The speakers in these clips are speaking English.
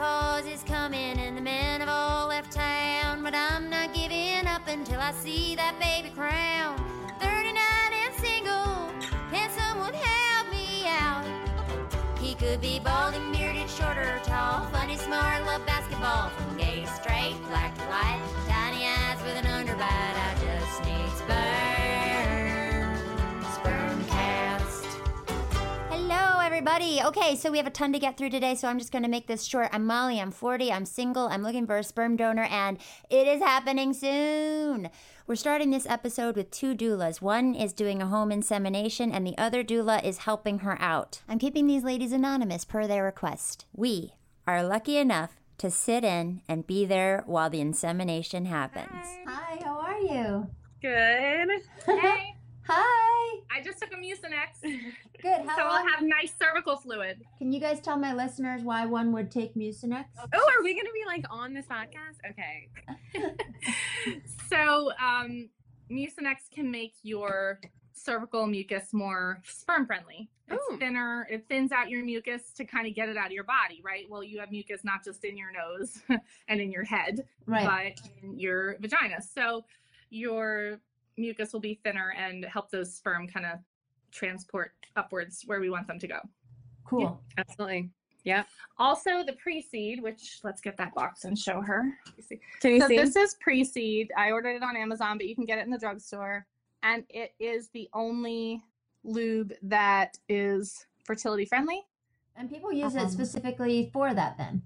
Menopause is coming and the men have all left town, but I'm not giving up until I see that baby crown. 39 and single, can someone help me out? He could be bald and bearded, shorter or tall, funny, smart, love basketball, from gay to straight, black to white, tiny eyes with an underbite. I just need sperm, everybody. Okay, so we have a ton to get through today, so I'm just going to make this short. I'm Molly. I'm 40. I'm single. I'm looking for a sperm donor, and it is happening soon. We're starting this episode with two doulas. One is doing a home insemination, and the other doula is helping her out. I'm keeping these ladies anonymous per their request. We are lucky enough to sit in and be there while the insemination happens. Hi, how are you? Good. Hey, Hi. I just took a Mucinex, Good. How so I'll have nice cervical fluid. Can you guys tell my listeners why one would take Mucinex? Oh, are we gonna be like on this podcast? Okay. So, um, Mucinex can make your cervical mucus more sperm friendly. It's Ooh. thinner. It thins out your mucus to kind of get it out of your body, right? Well, you have mucus not just in your nose and in your head, Right. but in your vagina. So your mucus will be thinner and help those sperm kind of transport upwards where we want them to go. Cool. Absolutely. Yeah. Also, the pre-seed, which let's get that box and show her. Can you So see? this is pre-seed. I ordered it on Amazon, but you can get it in the drugstore, and it is the only lube that is fertility friendly. And people use Um, it specifically for that then.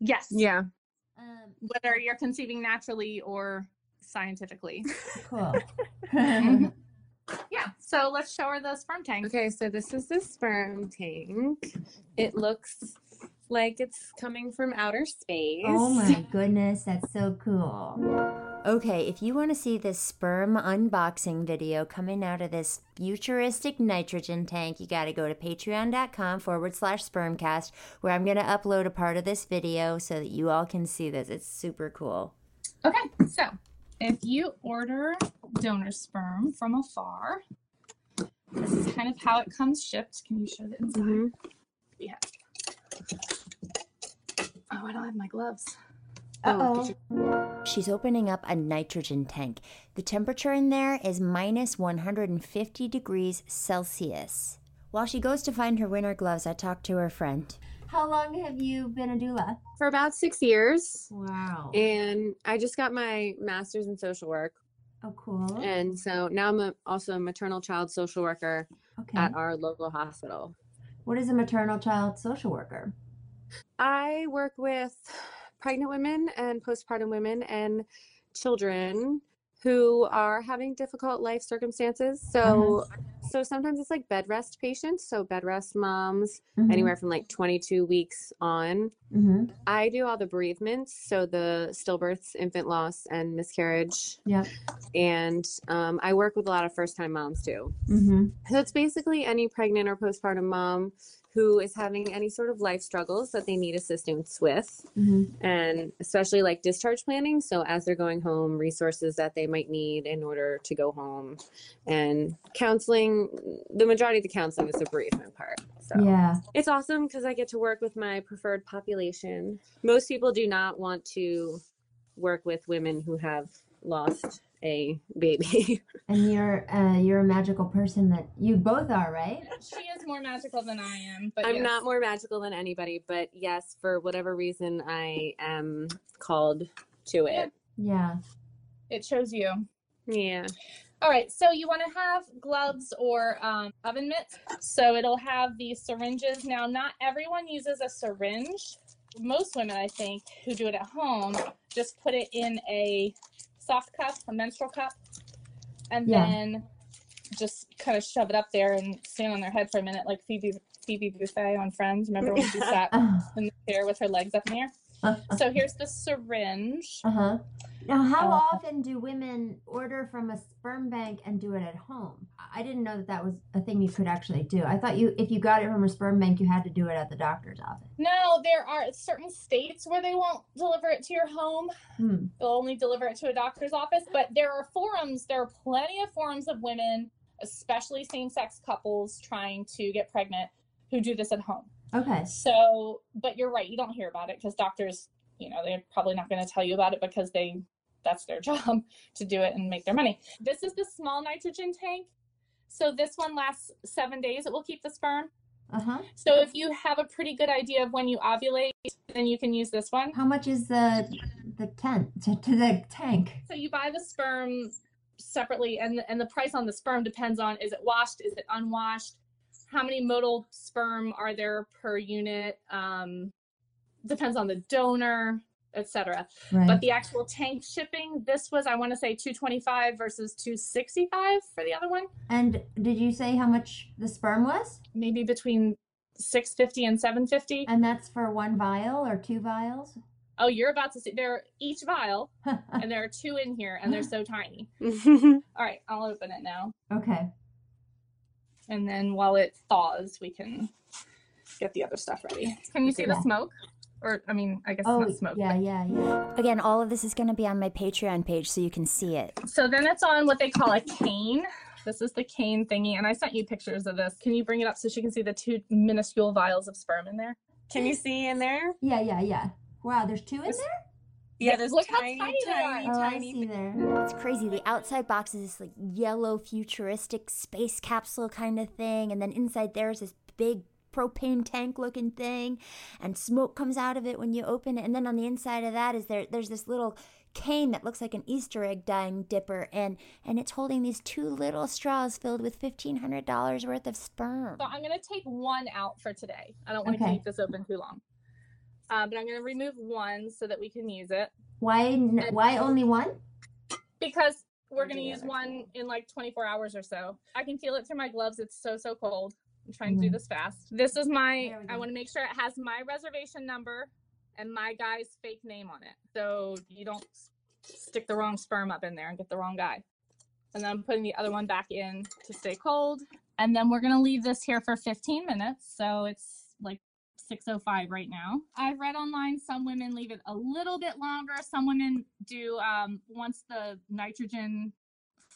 Yes. yeah. Um, Whether you're conceiving naturally or scientifically. cool. Mhm. yeah. So let's show her the sperm tank. Okay, so this is the sperm tank. It looks like it's coming from outer space. oh my goodness, that's so cool. Okay, if you want to see this sperm unboxing video coming out of this futuristic nitrogen tank, you got to go to patreon.com forward slash spermcast, where I'm going to upload a part of this video so that you all can see this. It's super cool. Okay. So if you order donor sperm from afar, this is kind of how it comes shipped. Can you show the inside? Mhm. We have. Oh, I don't have my gloves. Oh, did She's opening up a nitrogen tank. The temperature in there is minus 150 degrees Celsius. While she goes to find her winter gloves, I talk to her friend. How long have you been a doula? For about six years. Wow. And I just got my master's in social work. Oh, cool. And so now I'm a, also a maternal child social worker Okay. at our local hospital. What is a maternal child social worker? I work with pregnant women and postpartum women and children who are having difficult life circumstances. So so sometimes it's like bed rest patients, so bed rest moms, anywhere from like 22 weeks on. Mm-hmm. I do all the bereavements, so the stillbirths, infant loss, and miscarriage. Yeah. And um, I work with a lot of first time moms too. Mm-hmm. So it's basically any pregnant or postpartum mom who is having any sort of life struggles that they need assistance with, Mm-hmm. and especially like discharge planning. So as they're going home, resources that they might need in order to go home, and counseling. The majority of the counseling is the bereavement part. So Yeah. it's awesome because I get to work with my preferred population. Most people do not want to work with women who have lost a baby. And you're uh, you're a magical person that you both are, right? She is more magical than I am, but I'm yes. not more magical than anybody, but yes, for whatever reason, I am called to it. Yeah. It shows you. Yeah. All right, so you want to have gloves or um, oven mitts. So it'll have these syringes. Now, not everyone uses a syringe. Most women, I think, who do it at home, just put it in a soft cup, a menstrual cup, and Yeah. then just kind of shove it up there and stand on their head for a minute, like Phoebe Phoebe Buffay on Friends. Remember when she sat Uh in the chair with her legs up in the air? Huh. So here's the syringe. Uh-huh. Now, how Uh, often do women order from a sperm bank and do it at home? I I didn't know that that was a thing you could actually do. I thought you, if you got it from a sperm bank, you had to do it at the doctor's office. No, there are certain states where they won't deliver it to your home. Hmm. They'll only deliver it to a doctor's office. But there are forums, there are plenty of forums of women, especially same sex couples trying to get pregnant, who do this at home. Okay. So, but you're right, you don't hear about it because doctors, you know, they're probably not going to tell you about it because they that's their job to do it and make their money. This is the small nitrogen tank. So this one lasts 7 days. It will keep the sperm. Uh huh. So if you have a pretty good idea of when you ovulate, then you can use this one. How much is the the tent to, to the tank? So you buy the sperm separately and and the price on the sperm depends on is it washed, is it unwashed? How many motile sperm are there per unit? Um, depends on the donor, etc. Right. But the actual tank shipping, this was I want to say 225 versus 265 for the other one. and did you say how much the sperm was? Maybe between 650 and 750. And that's for one vial or two vials? Oh, you're about to see they're each vial and there are two in here and they're so tiny. All right, I'll open it now. okay. And then while it thaws, we can get the other stuff ready. Can you see the smoke? Or, I mean, I guess Oh, it's not smoke. yeah, yeah, yeah. Again, all of this is going to be on my Patreon page so you can see it. So then it's on what they call a cane. This is the cane thingy. And I sent you pictures of this. Can you bring it up so she can see the two minuscule vials of sperm in there? Can you see in there? Yeah, yeah, yeah. Wow, there's two in This- there? Yeah, there's Look how tiny, tiny they are. tiny, Oh, I tiny. see there. It's crazy. The outside box is this like yellow futuristic space capsule kind of thing, and then inside there is this big propane tank looking thing, and smoke comes out of it when you open it. And then on the inside of that is there there's this little cane that looks like an Easter egg dying dipper, and and it's holding these two little straws filled with fifteen hundred dollars worth of sperm. So I'm going to take one out for today. I don't want to Okay. keep this open too long. Uh, but I'm going to remove one so that we can use it Why n- why only one? because we're going to use other one in like 24 hours or so. I can feel it through my gloves. It's so, so cold. I'm trying to do Mhm. this fast. This is my, I want to make sure it has my reservation number and my guy's fake name on it. So you don't stick the wrong sperm up in there and get the wrong guy. And then I'm putting the other one back in to stay cold. And then we're going to leave this here for 15 minutes. So it's like 605 right now. I've read online some women leave it a little bit longer. Some women do um, once the nitrogen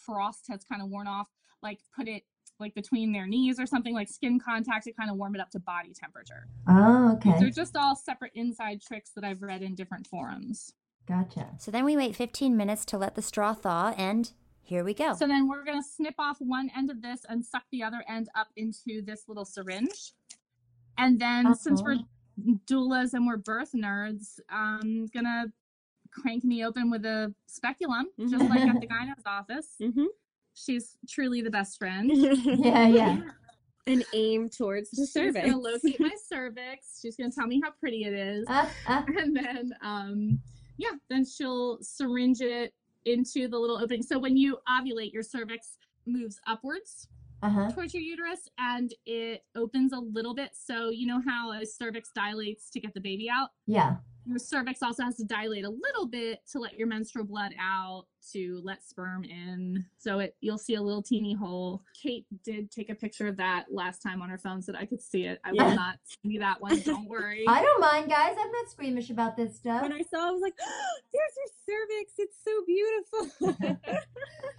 frost has kind of worn off, like put it like between their knees or something like skin contact to kind of warm it up to body temperature. Oh, okay. These are just all separate inside tricks that I've read in different forums. Gotcha. So then we wait fifteen minutes to let the straw thaw, and here we go. So then we're going to snip off one end of this and suck the other end up into this little syringe. And then since we're Uh-huh. doulas and we're birth nerds, I'm to crank me open with a speculum, just like at the gyne's office. Mhm. She's truly the best friend. Yeah, yeah. and aim towards the She's cervix. gonna locate my cervix. She's gonna tell me how pretty it is, Uh, uh, and then um, yeah, then she'll syringe it into the little opening. So when you ovulate, your cervix moves upwards uh-huh. towards your uterus, and it opens a little bit. So you know how a cervix dilates to get the baby out. Yeah. Your cervix also has to dilate a little bit to let your menstrual blood out, to let sperm in. So it you'll see a little teeny hole. Kate did take a picture of that last time on her phone so that I could see it. I Yeah. will not see that one, don't worry. I don't mind, guys. I'm not squeamish about this stuff. When I saw, it, I was like, "There's your cervix! It's so beautiful."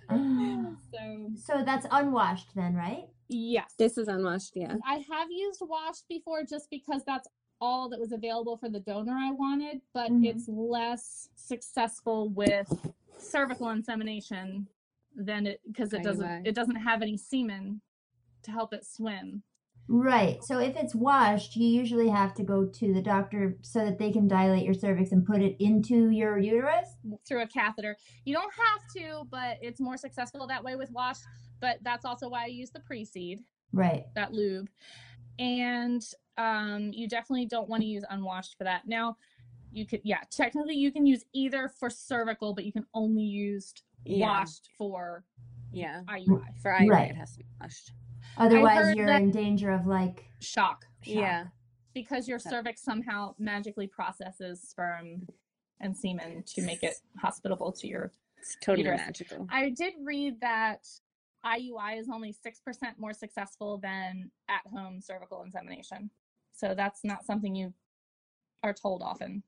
so so that's unwashed then, right? yes. this is unwashed, yeah. I have used washed before just because that's all that was available for the donor I wanted, but Mhm. it's less successful with cervical insemination than it because it doesn't it doesn't have any semen to help it swim. Right. So if it's washed, you usually have to go to the doctor so that they can dilate your cervix and put it into your uterus. through a catheter. You don't have to, but it's more successful that way with wash. But that's also why I use the pre-seed, Right. that lube. And um, you definitely don't want to use unwashed for that. Now, you could, yeah, technically you can use either for cervical, but you can only use Yeah. washed for Yeah. IUI. For IUI, Right. it has to be washed. Otherwise, you're in danger of like Shock. Yeah. Because your So- cervix somehow magically processes sperm and semen to make it hospitable to your It's totally Uterus. magical. I did read that IUI is only 6% more successful than at home cervical insemination. So that's not something you are told often.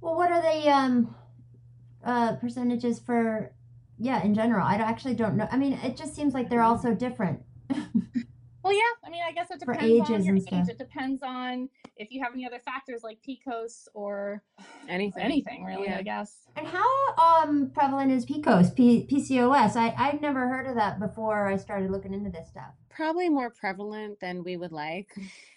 Well, what are the um uh percentages for yeah, in general? I actually don't know. I mean, it just seems like they're all so different. Well, yeah, I mean, I guess it For depends on your age. stuff. It depends on if you have any other factors like PCOS or Anything. anything, really, Yeah. I guess. And how um prevalent is PCOS, P- PCOS? I I've never heard of that before I started looking into this stuff. Probably more prevalent than we would like.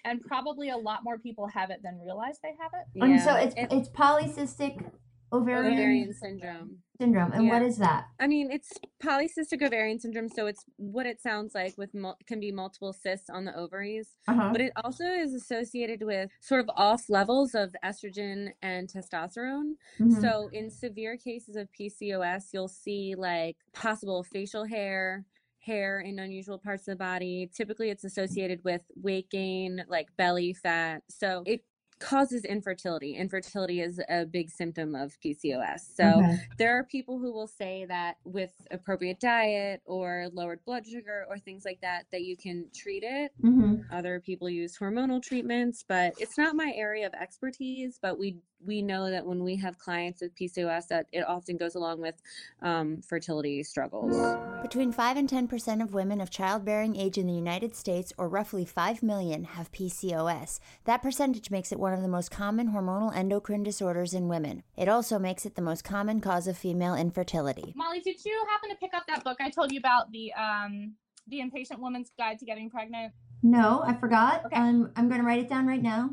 And probably a lot more people have it than realize they have it. Um, so Yeah. it's It- it's polycystic ovarian, ovarian syndrome. syndrome. And what Yeah. is that? I mean, it's polycystic ovarian syndrome, so it's what it sounds like with mul- can be multiple cysts on the ovaries, Uh-huh. but it also is associated with sort of off levels of estrogen and testosterone. Mhm. So in severe cases of PCOS, you'll see like possible facial hair, hair in unusual parts of the body. Typically, it's associated with weight gain, like belly fat. So it causes infertility. Infertility is a big symptom of PCOS. So Okay. there are people who will say that with appropriate diet or lowered blood sugar or things like that that you can treat it Mhm. other people use hormonal treatments but it's not my area of expertise but we we know that when we have clients with pcos that it often goes along with um, fertility struggles Between 5 and 10% of women of childbearing age in the United States, or roughly 5 million, have PCOS. That percentage makes it one of the most common hormonal endocrine disorders in women. It also makes it the most common cause of female infertility. Molly, did you happen to pick up that book I told you about the um the impatient woman's guide to getting pregnant? No, I forgot. Okay. Um, I'm going to write it down right now.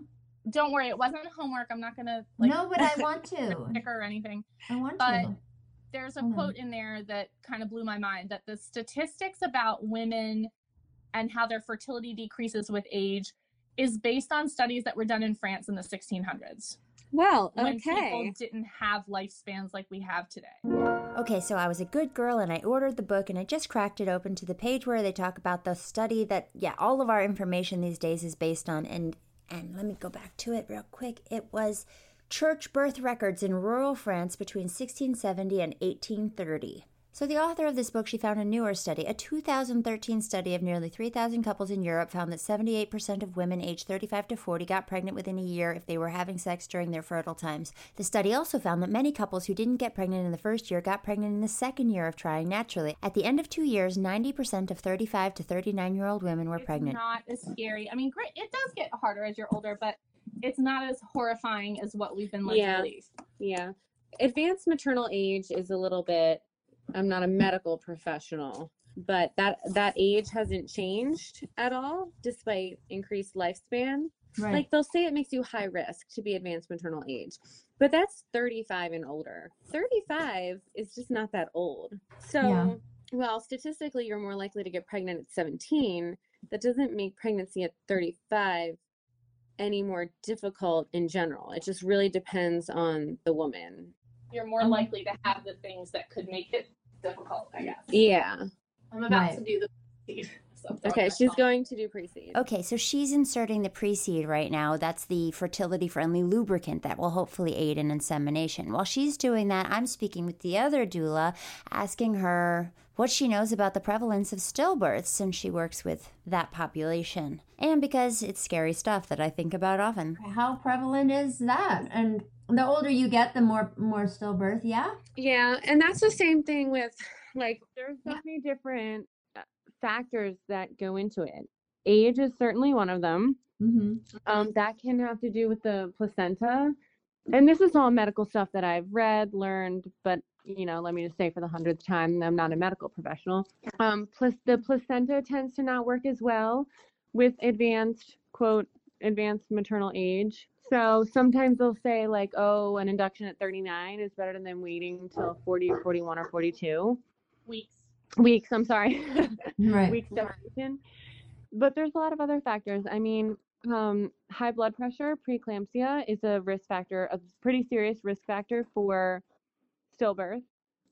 Don't worry, it wasn't homework. I'm not gonna like no, but I want to. sticker or anything. I want to But- to. There's a Hold on. quote in there that kind of blew my mind that the statistics about women and how their fertility decreases with age is based on studies that were done in France in the 1600s well okay. when people didn't have lifespans like we have today. Okay, so I was a good girl and I ordered the book and I just cracked it open to the page where they talk about the study that yeah, all of our information these days is based on and and let me go back to it real quick. It was church birth records in rural France between 1670 and 1830. So the author of this book, she found a newer study. A 2013 study of nearly 3,000 couples in Europe found that 78% of women aged 35 to 40 got pregnant within a year if they were having sex during their fertile times. The study also found that many couples who didn't get pregnant in the first year got pregnant in the second year of trying naturally. At the end of two years, 90% of 35 to 39 year old women were it's pregnant. not as scary. I mean, great, it does get harder as you're older, but it's not as horrifying as what we've been led Yeah. to believe. yeah advanced maternal age is a little bit i'm not a medical professional but that that age hasn't changed at all despite increased lifespan. Right. like they'll say it makes you high risk to be advanced maternal age but that's 35 and older. 35 is just not that old. So Yeah. well statistically you're more likely to get pregnant at 17 that doesn't make pregnancy at 35 any more difficult in general. It just really depends on the woman You're more likely to have the things that could make it difficult, I guess. yeah I'm about Right. to do the seed. so okay she's myself. going to do pre-seed Okay, so she's inserting the pre seed right now. That's the fertility friendly lubricant that will hopefully aid in insemination. While she's doing that, I'm speaking with the other doula, asking her what she knows about the prevalence of stillbirths since she works with that population. And because it's scary stuff that I think about often. How prevalent is that? And the older you get, the more more stillbirth. Yeah. Yeah, and that's the same thing with like there's so many different uh, factors that go into it. Age is certainly one of them. Mm-hmm. Um, that can have to do with the placenta. And this is all medical stuff that I've read, learned, but you know, let me just say for the hundredth time, I'm not a medical professional. Um, plus the placenta tends to not work as well with advanced quote advanced maternal age. So sometimes they'll say like, oh, an induction at 39 is better than waiting until 40 or 41 or 42 weeks. weeks. I'm sorry. Right. week separation. But there's a lot of other factors. I mean, um, high blood pressure, preeclampsia is a risk factor, a pretty serious risk factor for stillbirth.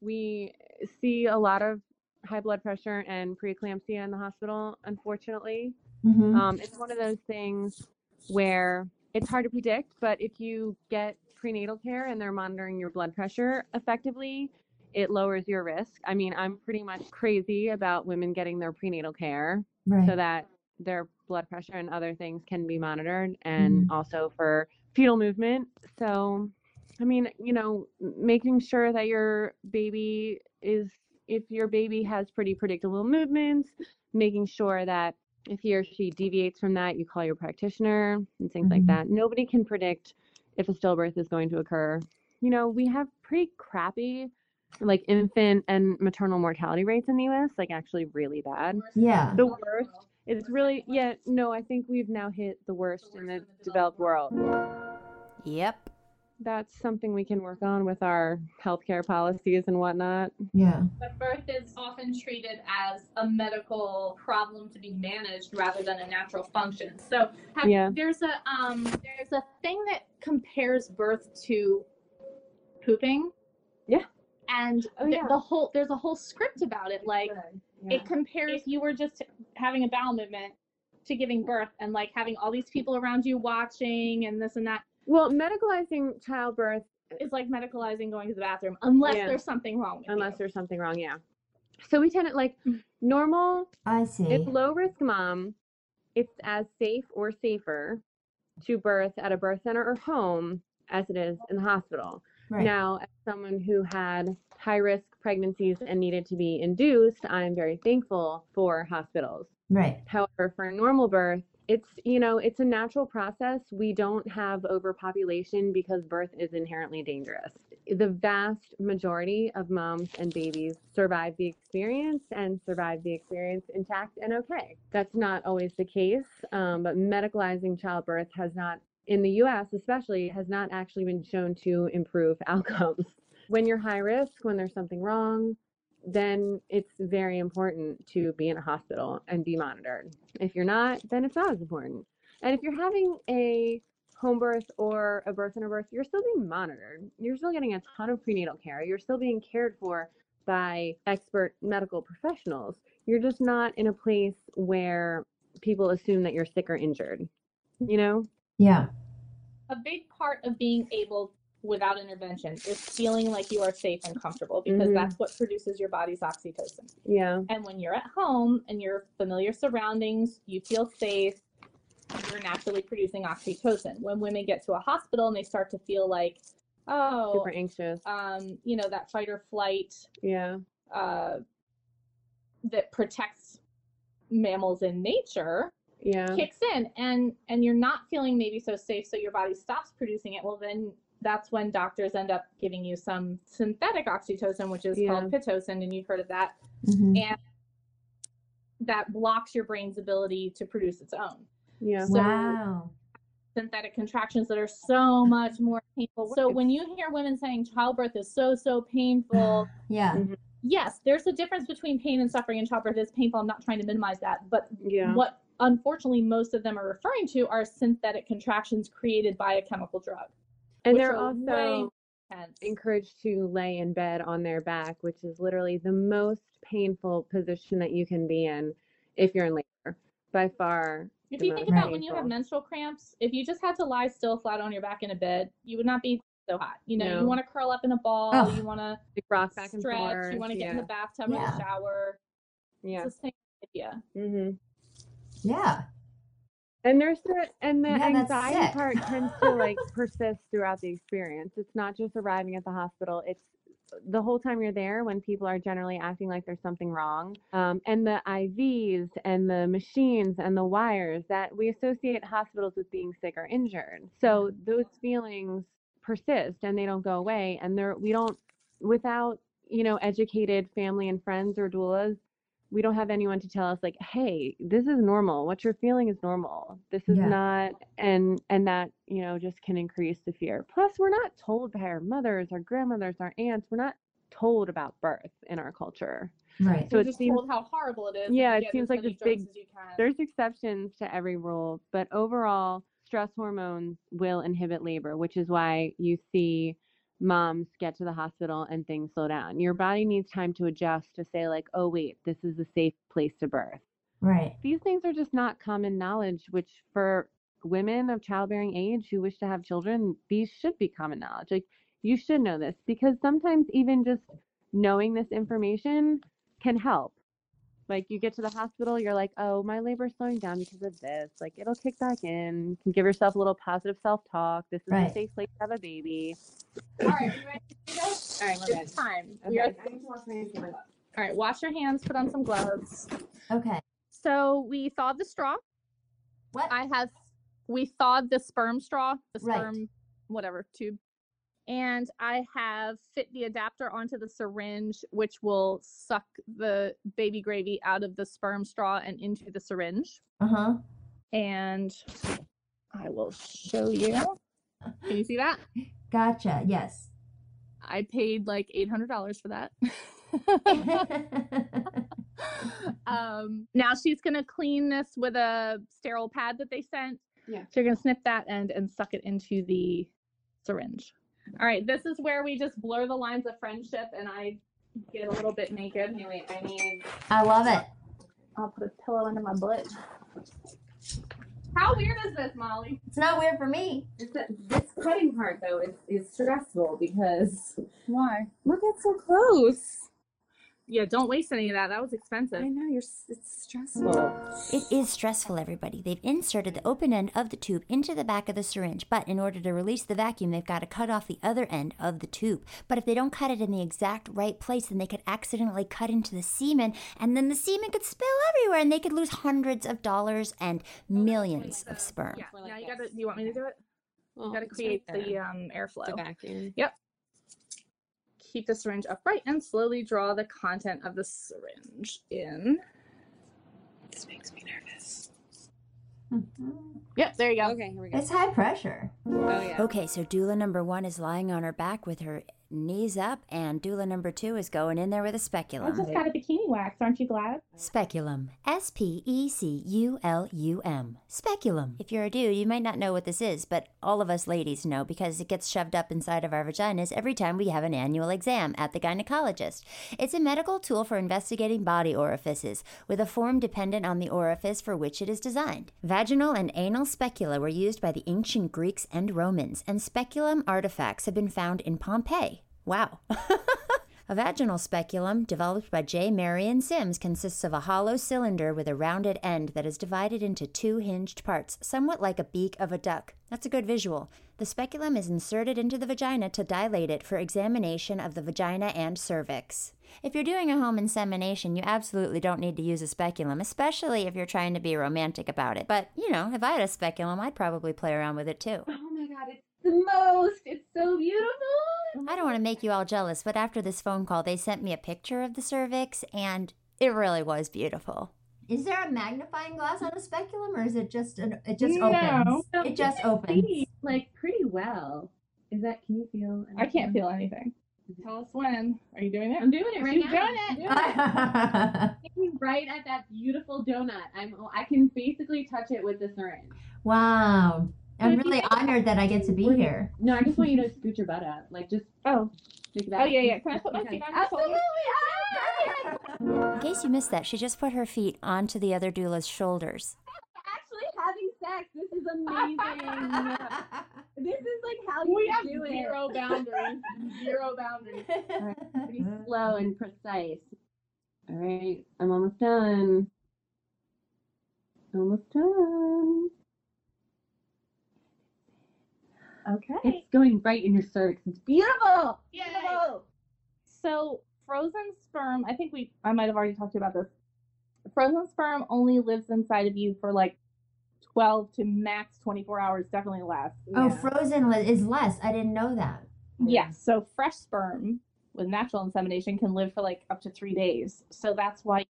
We see a lot of high blood pressure and preeclampsia in the hospital, unfortunately. Mhm. Um, it's one of those things where it's hard to predict, but if you get prenatal care and they're monitoring your blood pressure effectively, it lowers your risk. I mean, I'm pretty much crazy about women getting their prenatal care right. so that their blood pressure and other things can be monitored and mm-hmm. also for fetal movement. So, I mean, you know, making sure that your baby is, if your baby has pretty predictable movements, making sure that if he or she deviates from that, you call your practitioner and things like Mhm. that. Nobody can predict if a stillbirth is going to occur. You know, we have pretty crappy like infant and maternal mortality rates in the US, like actually really bad. yeah. The worst. It's really yeah, no, I think we've now hit the worst in the developed world. Yep. That's something we can work on with our healthcare policies and whatnot. Yeah. But birth is often treated as a medical problem to be managed rather than a natural function. So have, Yeah. there's a um there's a thing that compares birth to pooping. Yeah. And Oh, the, yeah. the whole there's a whole script about it. Like it compares you were just having a bowel movement to giving birth and like having all these people around you watching and this and that Well, medicalizing childbirth is like medicalizing going to the bathroom unless Yeah. there's something wrong with unless you. there's something wrong, yeah. So we tend to like mm. normal I see. It's low risk mom. It's as safe or safer to birth at a birth center or home as it is in the hospital. right. Now, as someone who had high risk pregnancies and needed to be induced, I'm very thankful for hospitals. right. However, for a normal birth, it's you know it's a natural process. We don't have overpopulation because birth is inherently dangerous. The vast majority of moms and babies survive the experience and survive the experience intact and okay. That's not always the case, um, but medicalizing childbirth has not, in the U.S. especially, has not actually been shown to improve outcomes. When you're high risk, when there's something wrong, then it's very important to be in a hospital and be monitored. If you're not, then it's not as important. And if you're having a home birth or a birth and a birth, you're still being monitored. You're still getting a ton of prenatal care. You're still being cared for by expert medical professionals. You're just not in a place where people assume that you're sick or injured. You know? Yeah. a big part of being able without intervention is feeling like you are safe and comfortable because Mhm. that's what produces your body's oxytocin. Yeah. And when you're at home and your familiar surroundings, you feel safe, you're naturally producing oxytocin. When women get to a hospital and they start to feel like, oh, Super anxious. um, you know, that fight or flight Yeah. uh, that protects mammals in nature Yeah. kicks in and and you're not feeling maybe so safe so your body stops producing it well then that's when doctors end up giving you some synthetic oxytocin which is called pitocin and you've heard of that Mhm. and that blocks your brain's ability to produce its own Yeah. so- wow. synthetic contractions that are so much more painful so when you hear women saying childbirth is so so painful Yeah. yes there's a difference between pain and suffering and childbirth is painful i'm not trying to minimize that but Yeah. what unfortunately most of them are referring to are synthetic contractions created by a chemical drug. And they're also way more intense. encouraged to lay in bed on their back, which is literally the most painful position that you can be in if you're in labor. By far. If you think most about when you have menstrual cramps, if you just had to lie still flat on your back in a bed, you would not be so hot. You know, No. you want to curl up in a ball, Ugh. you want to Like rock back and stretch, forth. you want to get yeah. in the bathtub or the shower. Yeah. It's the same idea. hmm Yeah. And there's the and the Yeah, that's anxiety sick. part tends to like persist throughout the experience. It's not just arriving at the hospital. It's the whole time you're there when people are generally acting like there's something wrong. Um, and the IVs and the machines and the wires that we associate hospitals with being sick or injured. So those feelings persist and they don't go away. And they're we don't without you know educated family and friends or doulas we don't have anyone to tell us like hey this is normal what you're feeling is normal this is Yeah. not and and that you know just can increase the fear plus we're not told by our mothers our grandmothers our aunts we're not told about birth in our culture Right. So You're it just seems- told how horrible it is. Yeah, it seems like many this big- as you can. there's exceptions to every rule but overall stress hormones will inhibit labor which is why you see moms get to the hospital and things slow down. Your body needs time to adjust to say, like, oh, wait, this is a safe place to birth. Right. These things are just not common knowledge, which for women of childbearing age who wish to have children, these should be common knowledge. Like, you should know this because sometimes even just knowing this information can help. Like you get to the hospital, you're like, oh, my labor's slowing down because of this. Like it'll kick back in. You can give yourself a little positive self-talk. This is Right. a safe place to have a baby. All right, you ready to do this? All right, we're It's time. We are- All right, wash your hands, put on some gloves. Okay. So we thawed the straw. What? I have, we thawed the sperm straw, the Right. sperm, whatever, tube. And I have fit the adapter onto the syringe, which will suck the baby gravy out of the sperm straw and into the syringe. Uh huh. And I will show you. Can you see that? Gotcha. Yes. I paid like $800 for that. um, now she's gonna clean this with a sterile pad that they sent. Yeah. So you're gonna snip that end and suck it into the syringe. All right, this is where we just blur the lines of friendship and I get a little bit naked. Hey, wait, I need. I love it. I'll put a pillow under my butt. How weird is this, Molly? It's not weird for me. It's that- this cutting part though is, is stressful because Why? look it's so close. Yeah, don't waste any of that. That was expensive. I know you're it's stressful. It is stressful, everybody. They've inserted the open end of the tube into the back of the syringe, but in order to release the vacuum, they've got to cut off the other end of the tube. But if they don't cut it in the exact right place, then they could accidentally cut into the semen, and then the semen could spill everywhere, and they could lose hundreds of dollars and millions of sperm. Yeah, We're now you gotta. Do you want me to do it? Well, You gotta create right the um, airflow. the vacuum. Keep the syringe upright and slowly draw the content of the syringe in. This makes me nervous. Mm-hmm. Yep, there you go. Okay, here we go. It's high pressure. Oh yeah. Okay, so doula number one is lying on her back with her knees up, and doula number two is going in there with a speculum. I just got a bikini wax. Aren't you glad? Speculum. S P E C U L U M. Speculum. If you're a dude, you might not know what this is, but all of us ladies know because it gets shoved up inside of our vaginas every time we have an annual exam at the gynecologist. It's a medical tool for investigating body orifices, with a form dependent on the orifice for which it is designed. Vaginal and anal specula were used by the ancient Greeks and Romans, and speculum artifacts have been found in Pompeii. Wow. A vaginal speculum, developed by J. Marion Sims, consists of a hollow cylinder with a rounded end that is divided into two hinged parts, somewhat like a beak of a duck. That's a good visual. The speculum is inserted into the vagina to dilate it for examination of the vagina and cervix. If you're doing a home insemination, you absolutely don't need to use a speculum, especially if you're trying to be romantic about it. But, you know, if I had a speculum, I'd probably play around with it too. Oh my god, it's the most. It's so beautiful. I don't want to make you all jealous, but after this phone call, they sent me a picture of the cervix, and it really was beautiful. Is there a magnifying glass on the speculum, or is it just an, it just No. opens? No, It just opens. see, like pretty well. Is that? Can you feel? I can't feel anything. Tell us when. Are you doing it? I'm doing it right She's now. doing it. Doing it. Right at that beautiful donut. I'm. I can basically touch it with the syringe. wow. I'm But you really honored that I get to be We're- here. No, I just want you to scoot your butt up. Like just Oh, like that. oh yeah, yeah. Can I put my feet on Absolutely. shoulders? In case you missed that, she just put her feet onto the other doula's shoulders. Actually having sex. This is amazing. this is like how you We have do zero boundaries. Zero boundaries. it. Pretty slow and precise. All right, I'm almost done. Almost done. Okay. It's going right in your cervix. It's beautiful. Yay. Beautiful. So frozen sperm, I think we I might have already talked to you about this. Frozen sperm only lives inside of you for like 12 to max 24 hours, definitely less. Oh, frozen is less. I didn't know that. Yes. So fresh sperm with natural insemination can live for like up to three days. So that's why you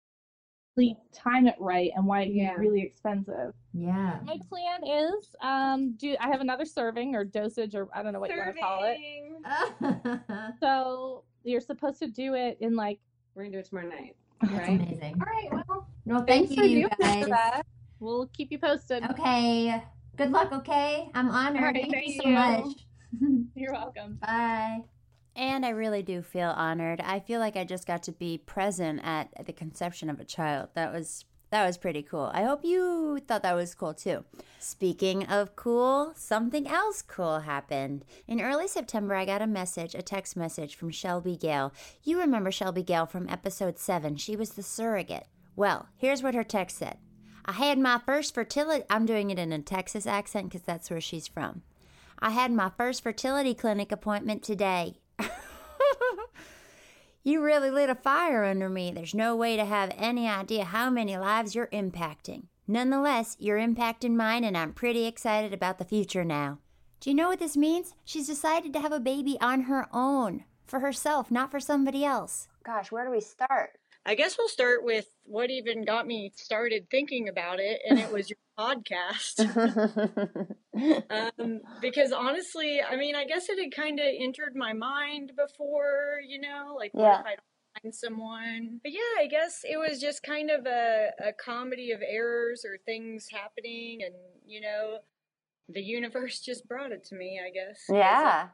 time it right and why it's Yeah. really expensive. Yeah. My plan is um do I have another serving or dosage or I don't know what you want to call it. So you're supposed to do it in like We're gonna do it tomorrow night. That's Right. amazing. all right, well Well, thank you, you guys. We'll keep you posted. Okay. Good luck, okay? I'm honored. All right, thank, thank you so you. much. You're welcome. Bye. And I really do feel honored. I feel like I just got to be present at the conception of a child. That was that was pretty cool. I hope you thought that was cool too. Speaking of cool, something else cool happened. In early September, I got a message, a text message from Shelby Gale. You remember Shelby Gale from episode 7. She was the surrogate. Well, here's what her text said. I had my first fertility I'm doing it in a Texas accent cuz that's where she's from. I had my first fertility clinic appointment today. You really lit a fire under me. There's no way to have any idea how many lives you're impacting. Nonetheless, you're impacting mine, and I'm pretty excited about the future now. Do you know what this means? She's decided to have a baby on her own, for herself, not for somebody else. Gosh, where do we start? I guess we'll start with what even got me started thinking about it, and it was your podcast. um, because honestly, I mean, I guess it had kind of entered my mind before, you know, like what Yeah. if I don't find someone? But yeah, I guess it was just kind of a, a comedy of errors or things happening, and you know, the universe just brought it to me, I guess. yeah.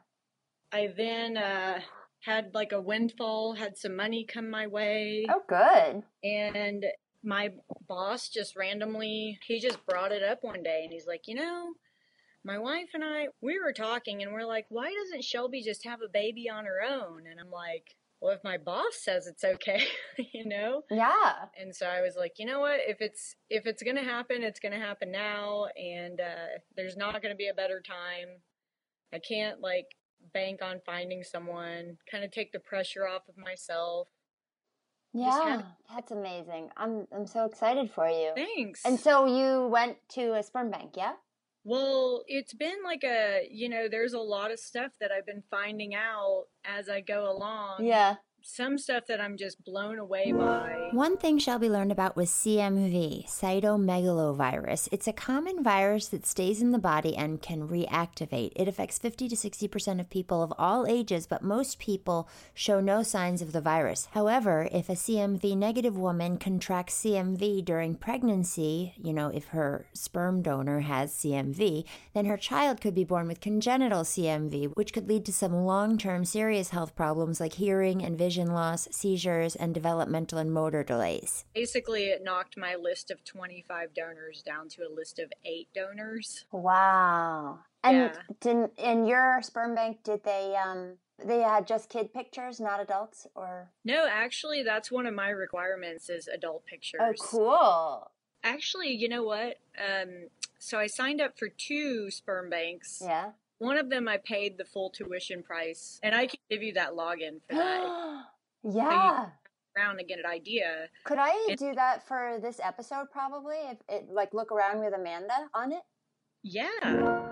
I then uh, had like a windfall, had some money come my way. Oh, good. and my boss just randomly he just brought it up one day and he's like you know my wife and i we were talking and we're like why doesn't shelby just have a baby on her own? And i'm like well if my boss says it's okay you know? Yeah. and so i was like you know what? If it's if it's gonna happen it's gonna happen now and uh there's not gonna be a better time. I can't like bank on finding someone kind of take the pressure off of myself Yeah. That's amazing. I'm I'm so excited for you. thanks And so you went to a sperm bank, yeah? Well, it's been like a, you know, there's a lot of stuff that I've been finding out as I go along. Yeah. Some stuff that I'm just blown away by. One thing Shelby learned about was CMV, cytomegalovirus. It's a common virus that stays in the body and can reactivate. It affects 50 to 60% of people of all ages, but most people show no signs of the virus. However, if a CMV negative woman contracts CMV during pregnancy, you know, if her sperm donor has CMV, then her child could be born with congenital CMV, which could lead to some long term serious health problems like hearing and vision loss, seizures, and developmental and motor delays. Basically, it knocked my list of 25 donors down to a list of eight donors. Wow. And Yeah. did in your sperm bank did they um they had just kid pictures, not adults or No, actually, that's one of my requirements is adult pictures. Oh cool. Actually, you know what? Um, so I signed up for two sperm banks. Yeah. One of them I paid the full tuition price, and I can give you that login for that. yeah. around and get an idea. Could I It- do that for this episode probably? If it like look around with Amanda on it? Yeah.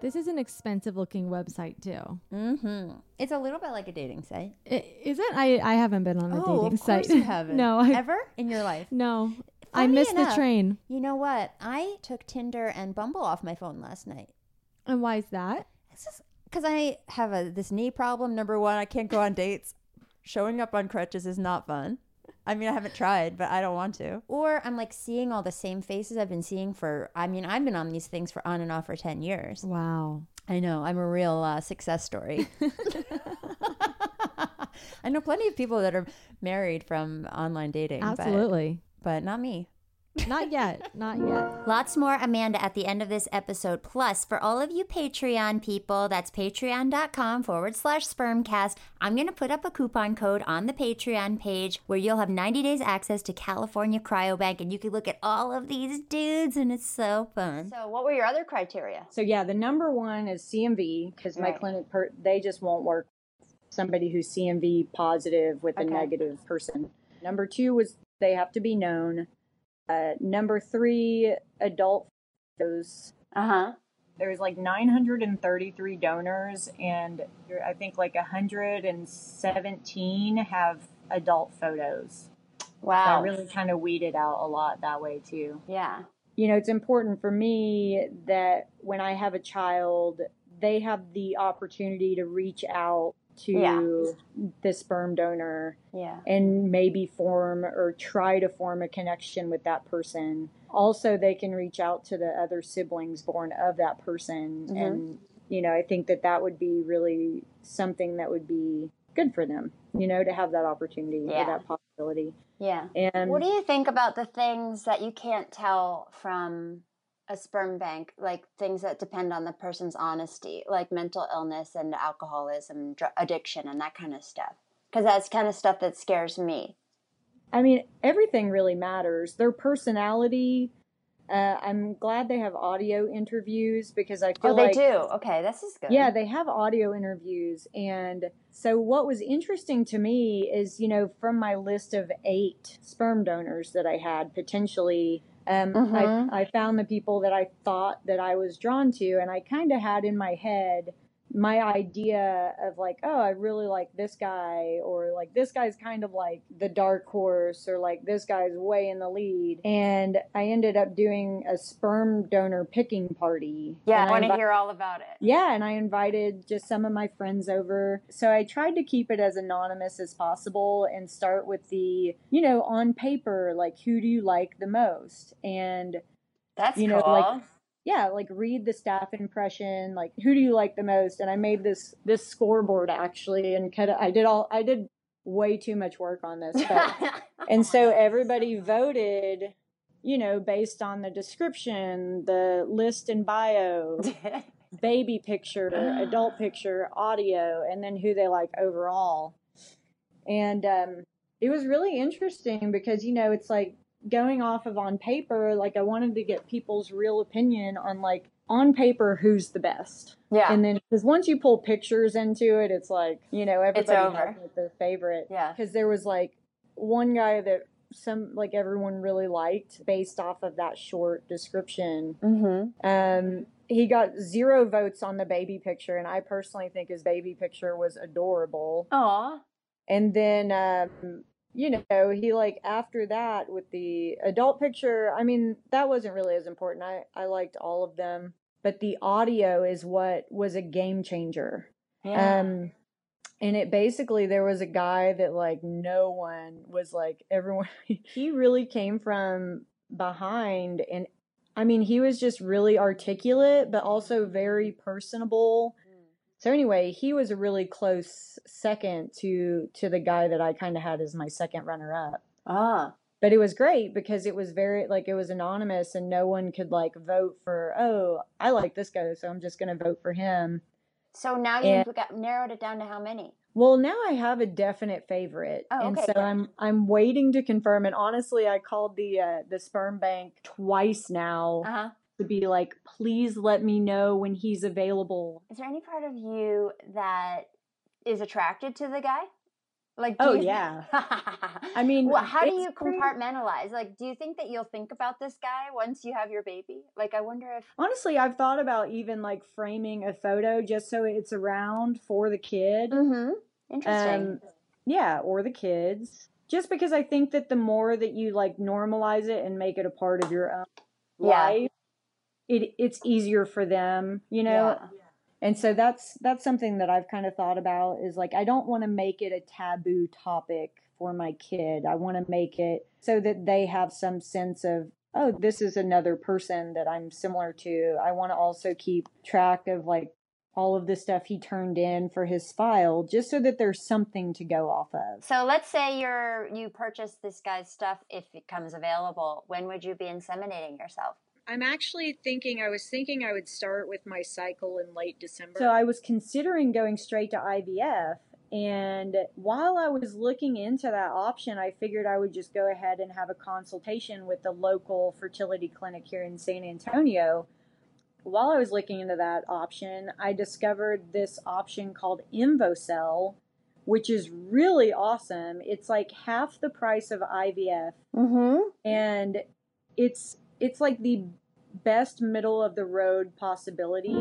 This is an expensive looking website too. Mm-hmm. It's a little bit like a dating site. I- Is it? I I haven't been on a oh, dating of course site. you haven't. no, I, Ever in your life? no. I missed enough, the train. You know what? I took Tinder and Bumble off my phone last night. And why is that? It's just because I have a this knee problem. Number one, I can't go on dates. Showing up on crutches is not fun. I mean, I haven't tried, but I don't want to. Or I'm like seeing all the same faces I've been seeing for. I mean, I've been on these things for on and off for ten years. Wow. I know. I'm a real uh, success story. I know plenty of people that are married from online dating. but- Absolutely. but not me. Not yet. Not yet. Lots more Amanda at the end of this episode. Plus, for all of you Patreon people, that's patreon.com forward slash spermcast. I'm going to put up a coupon code on the Patreon page where you'll have 90 days access to California Cryobank and you can look at all of these dudes and it's so fun. So what were your other criteria? So yeah, the number one is CMV because my Right. clinic per- they just won't work somebody who's CMV positive with Okay. a negative person. Number two was they have to be known. Uh, number three, adult photos. Uh-huh. There was like 933 donors, and I think like 117 have adult photos. So Wow. I really kind of weeded out a lot that way too yeah. you know, it's important for me that when I have a child, they have the opportunity to reach out to Yeah. the sperm donor Yeah. and maybe form or try to form a connection with that person. Also, they can reach out to the other siblings born of that person Mhm. and you know, I think that that would be really something that would be good for them, you know, to have that opportunity Yeah. or that possibility. Yeah. And What do you think about the things that you can't tell from a sperm bank, like things that depend on the person's honesty, like mental illness and alcoholism, dr- addiction, and that kind of stuff? Because that's kind of stuff that scares me. I mean, everything really matters. Their personality. Uh, I'm glad they have audio interviews because I feel Oh, they like do. Okay, this is good. Yeah, they have audio interviews. And so, what was interesting to me is, you know, from my list of eight sperm donors that I had potentially, um, Mhm. I, I found the people that I thought that I was drawn to. And I kind of had in my head my idea of like, oh, I really like this guy, or like this guy's kind of like the dark horse, or like this guy's way in the lead. And I ended up doing a sperm donor picking party. Yeah, I want to invi- hear all about it. yeah, and I invited just some of my friends over. So I tried to keep it as anonymous as possible and start with the, you know, on paper, like who do you like the most? And That's you know, cool. like yeah, like read the staff impression, like who do you like the most? And I made this this scoreboard actually and kind of I did all I did way too much work on this, but and so everybody voted you know based on the description the list and bio baby picture adult picture audio and then who they like overall and um, it was really interesting because you know it's like going off of on paper like i wanted to get people's real opinion on like on paper who's the best Yeah. and then because once you pull pictures into it it's like you know everybody has like, their favorite Yeah. because there was like one guy that some like everyone really liked based off of that short description Mm-hmm. um he got zero votes on the baby picture and i personally think his baby picture was adorable Aw. and then um you know he like after that with the adult picture i mean that wasn't really as important. I i liked all of them but the audio is what was a game changer. Yeah. um and it basically there was a guy that like no one was like everyone he really came from behind and i mean he was just really articulate but also very personable so anyway he was a really close second to to the guy that i kind of had as my second runner up ah. but it was great because it was very like it was anonymous and no one could like vote for oh i like this guy so i'm just going to vote for him So now And- you've got narrowed it down to how many? well, now I have a definite favorite, Oh, and so good. I'm I'm waiting to confirm. And honestly, I called the uh, the sperm bank twice now Uh huh. To be like, please let me know when he's available. Is there any part of you that is attracted to the guy? Like, do Oh you- yeah, I mean, well, how do you compartmentalize? Like, do you think that you'll think about this guy once you have your baby? Like, I wonder if. Honestly, I've thought about even like framing a photo just so it's around for the kid. Mm-hmm. Interesting. Um, yeah, or the kids. Just because I think that the more that you like normalize it and make it a part of your own Yeah. life, it it's easier for them, you know. Yeah. And so that's that's something that I've kind of thought about is like I don't want to make it a taboo topic for my kid. I want to make it so that they have some sense of oh, this is another person that I'm similar to. I want to also keep track of like all of the stuff he turned in for his file just so that there's something to go off of. So let's say you're you purchase this guy's stuff if it comes available. When would you be inseminating yourself? I'm actually thinking, I was thinking I would start with my cycle in late December. So I was considering going straight to IVF. And while I was looking into that option, I figured I would just go ahead and have a consultation with the local fertility clinic here in San Antonio. While I was looking into that option, I discovered this option called InvoCell, which is really awesome. It's like half the price of IVF Mm-hmm. and it's it's like the best middle of the road possibility.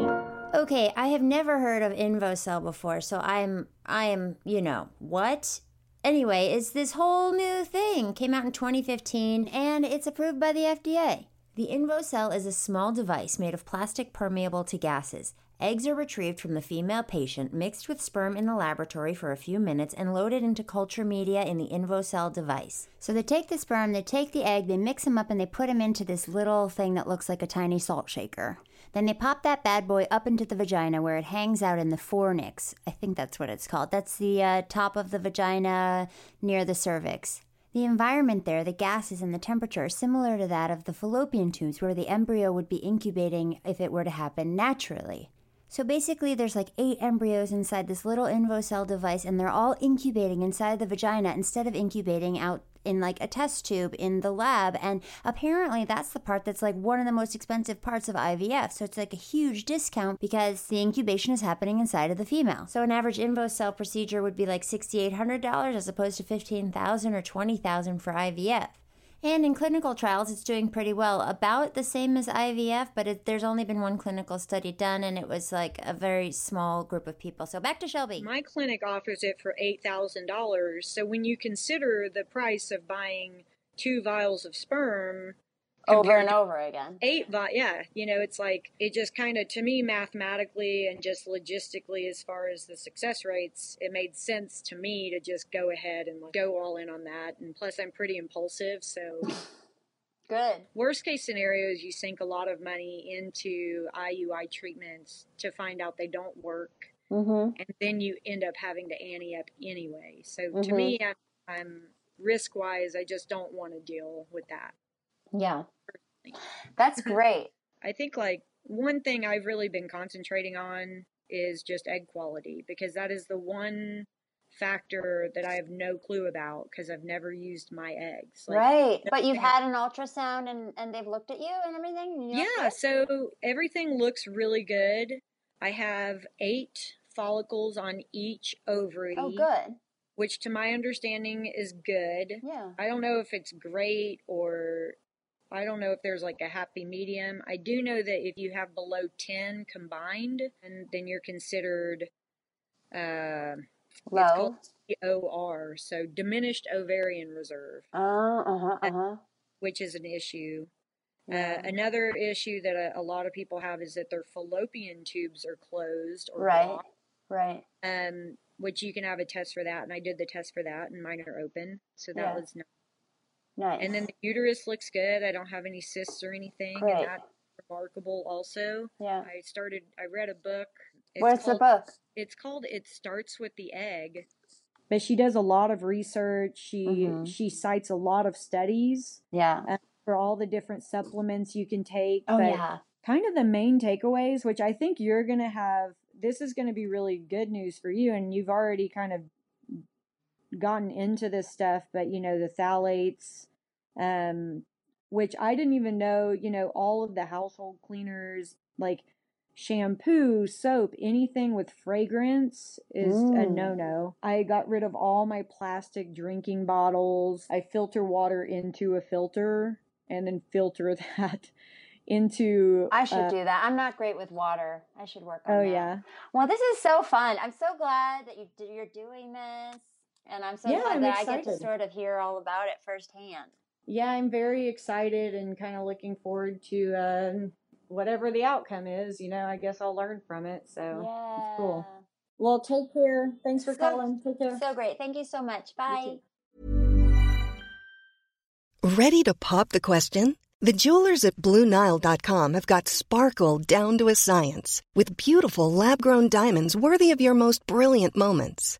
Okay, I have never heard of InvoCell before, so I'm I am, you know, what? Anyway, it's this whole new thing. Came out in 2015 and it's approved by the FDA. The InvoCell is a small device made of plastic permeable to gases. Eggs are retrieved from the female patient, mixed with sperm in the laboratory for a few minutes, and loaded into culture media in the InvoCell device. So they take the sperm, they take the egg, they mix them up, and they put them into this little thing that looks like a tiny salt shaker. Then they pop that bad boy up into the vagina where it hangs out in the fornix. I think that's what it's called. That's the uh, top of the vagina near the cervix. The environment there, the gases and the temperature, are similar to that of the fallopian tubes where the embryo would be incubating if it were to happen naturally. So basically, there's like eight embryos inside this little InvoCell device, and they're all incubating inside the vagina instead of incubating out in like a test tube in the lab. And apparently, that's the part that's like one of the most expensive parts of IVF. So it's like a huge discount because the incubation is happening inside of the female. So an average InvoCell procedure would be like $6,800 as opposed to 15,000 or 20,000 for IVF. And in clinical trials, it's doing pretty well, about the same as IVF, but it, there's only been one clinical study done, and it was like a very small group of people. So back to Shelby. My clinic offers it for $8,000. So when you consider the price of buying two vials of sperm, Over and over again. Eight but yeah, you know, it's like it just kind of to me mathematically and just logistically as far as the success rates, it made sense to me to just go ahead and like, go all in on that. And plus, I'm pretty impulsive, so Good. Worst case scenario is you sink a lot of money into IUI treatments to find out they don't work, Mm-hmm. and then you end up having to ante up anyway. So to Mhm. me, I'm, I'm risk wise, I just don't want to deal with that. Yeah. That's great. I think like one thing I've really been concentrating on is just egg quality because that is the one factor that I have no clue about because I've never used my eggs. Like, right. But you've had an ultrasound and, and they've looked at you and everything? you're Yeah, so everything looks really good. I have eight follicles on each oh, ovary. Oh, good. Which, to my understanding, is good. Yeah. I don't know if it's great or I don't know if there's like a happy medium. I do know that if you have below 10 combined, and then you're considered uh, Low. OR, so diminished ovarian reserve Oh, uh huh, uh huh. which is an issue. Yeah. Uh, another issue that a, a lot of people have is that their fallopian tubes are closed or Right. blocked, Right. um, which you can have a test for that, and I did the test for that, and mine are open, so that Yeah. was nice. Nice. And then the uterus looks good. I don't have any cysts or anything, Great. and that's remarkable. Also, Yeah. I started. I read a book. What's the called- book? It's called "It Starts with the Egg." But she does a lot of research. She Mhm. she cites a lot of studies Yeah. uh, for all the different supplements you can take. Oh, but yeah. kind of the main takeaways, which I think you're going to have, this is going to be really good news for you. And you've already kind of gotten into this stuff, but you know, the phthalates, um, which I didn't even know, you know, all of the household cleaners, like shampoo, soap, anything with fragrance is a Mm. no no. I got rid of all my plastic drinking bottles. I filter water into a filter and then filter that into. I should uh, do that. I'm not great with water. I should work on Oh, that. yeah. Well, this is so fun. I'm so glad that you you're doing this, and I'm so Yeah, glad I'm that I get to sort of hear all about it firsthand. Yeah, I'm very excited and kind of looking forward to um, whatever the outcome is. You know, I guess I'll learn from it. So it's cool. Well, take care. Thanks for So- calling. Take care. So great. Thank you so much. Bye. Ready to pop the question? The jewelers at BlueNile.com have got sparkle down to a science with beautiful lab grown diamonds worthy of your most brilliant moments.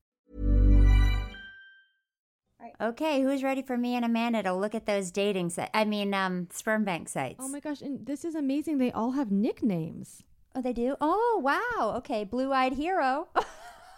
Okay, who's ready for me and Amanda to look at those dating sites? I mean, um, sperm bank sites. Oh my gosh, and this is amazing. They all have nicknames. Oh, they do? Oh, wow. Okay, blue eyed hero.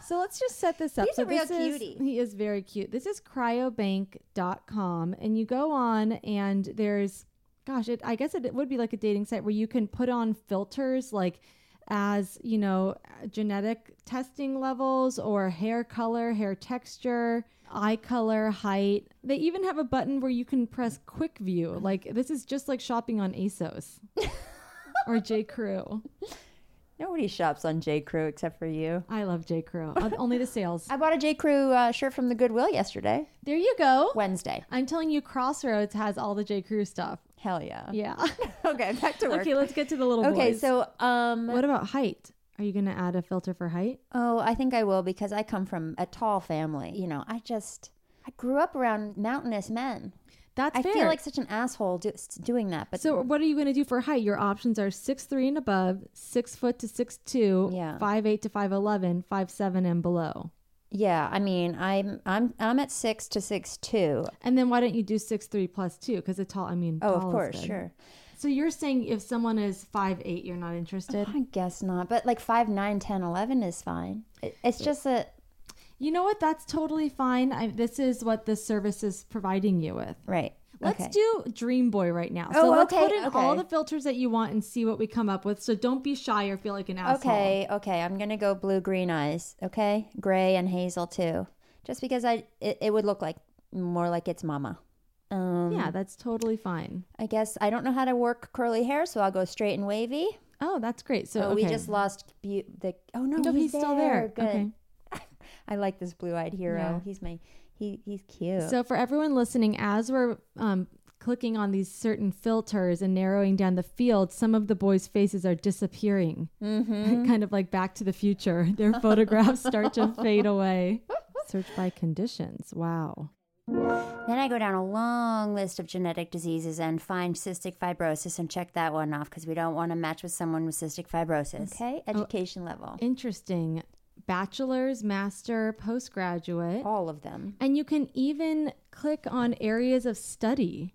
So let's just set this up. He's so a real this is- cutie. He is very cute. This is cryobank.com and you go on and there's gosh, it, I guess it, it would be like a dating site where you can put on filters like as, you know, genetic testing levels or hair color, hair texture, eye color, height. They even have a button where you can press quick view. Like this is just like shopping on ASOS or J Crew. Nobody shops on J. Crew except for you. I love J. Crew. Uh, Only the sales. I bought a J. Crew uh, shirt from the Goodwill yesterday. There you go. Wednesday. I'm telling you, Crossroads has all the J. Crew stuff. Hell yeah. Yeah. okay, back to work. okay, let's get to the little boys. Okay, boys. so um, what about height? Are you going to add a filter for height? Oh, I think I will because I come from a tall family. You know, I just I grew up around mountainous men. That's I fair. feel like such an asshole do, doing that. But So what are you going to do for height? Your options are six three and above, six foot to six two, Yeah. five eight to five eleven, five seven and below. yeah, I mean, I'm I'm I'm at six to six two. And then why don't you do six three plus two? Because it's tall. I mean, Oh, of course, sure. So you're saying if someone is five eight, you're not interested? I guess not, but like five nine ten eleven is fine. It, it's just a You know what? That's totally fine. I, this is what this service is providing you with. right. Let's okay. do Dream Boy right now. Oh, so let's okay, put in all the filters that you want and see what we come up with. So don't be shy or feel like an asshole. Okay, okay. I'm gonna go blue green eyes. Okay, gray and hazel too. Just because I it, it would look like more like it's mama. Um, Yeah, that's totally fine. I guess I don't know how to work curly hair, so I'll go straight and wavy. Oh, that's great. So oh, we just lost bu- the. Oh no, No, he's, he's still there. Good. Okay. I like this blue-eyed hero. Yeah. He's my he. He's cute. So for everyone listening, as we're um, clicking on these certain filters and narrowing down the field, some of the boys' faces are disappearing. Mhm. kind of like Back to the Future. Their photographs start to fade away. Search by conditions. Wow. Then I go down a long list of genetic diseases and find cystic fibrosis and check that one off because we don't want to match with someone with cystic fibrosis. Okay, oh, education level. Interesting. Bachelor's, master, postgraduate. All of them. And you can even click on areas of study.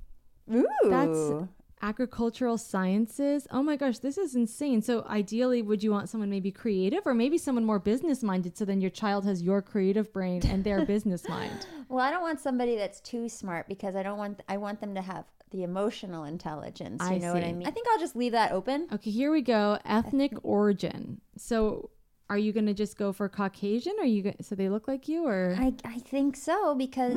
Ooh. That's agricultural sciences. Oh my gosh, this is insane. So ideally, would you want someone maybe creative or maybe someone more business minded so then your child has your creative brain and their business mind? Well, I don't want somebody that's too smart because I don't want I want them to have the emotional intelligence. You I know what I see. mean? I think I'll just leave that open. Okay, here we go. Ethnic origin. So are you to just go for Caucasian? Are you go- so they look like you or I, I think so because.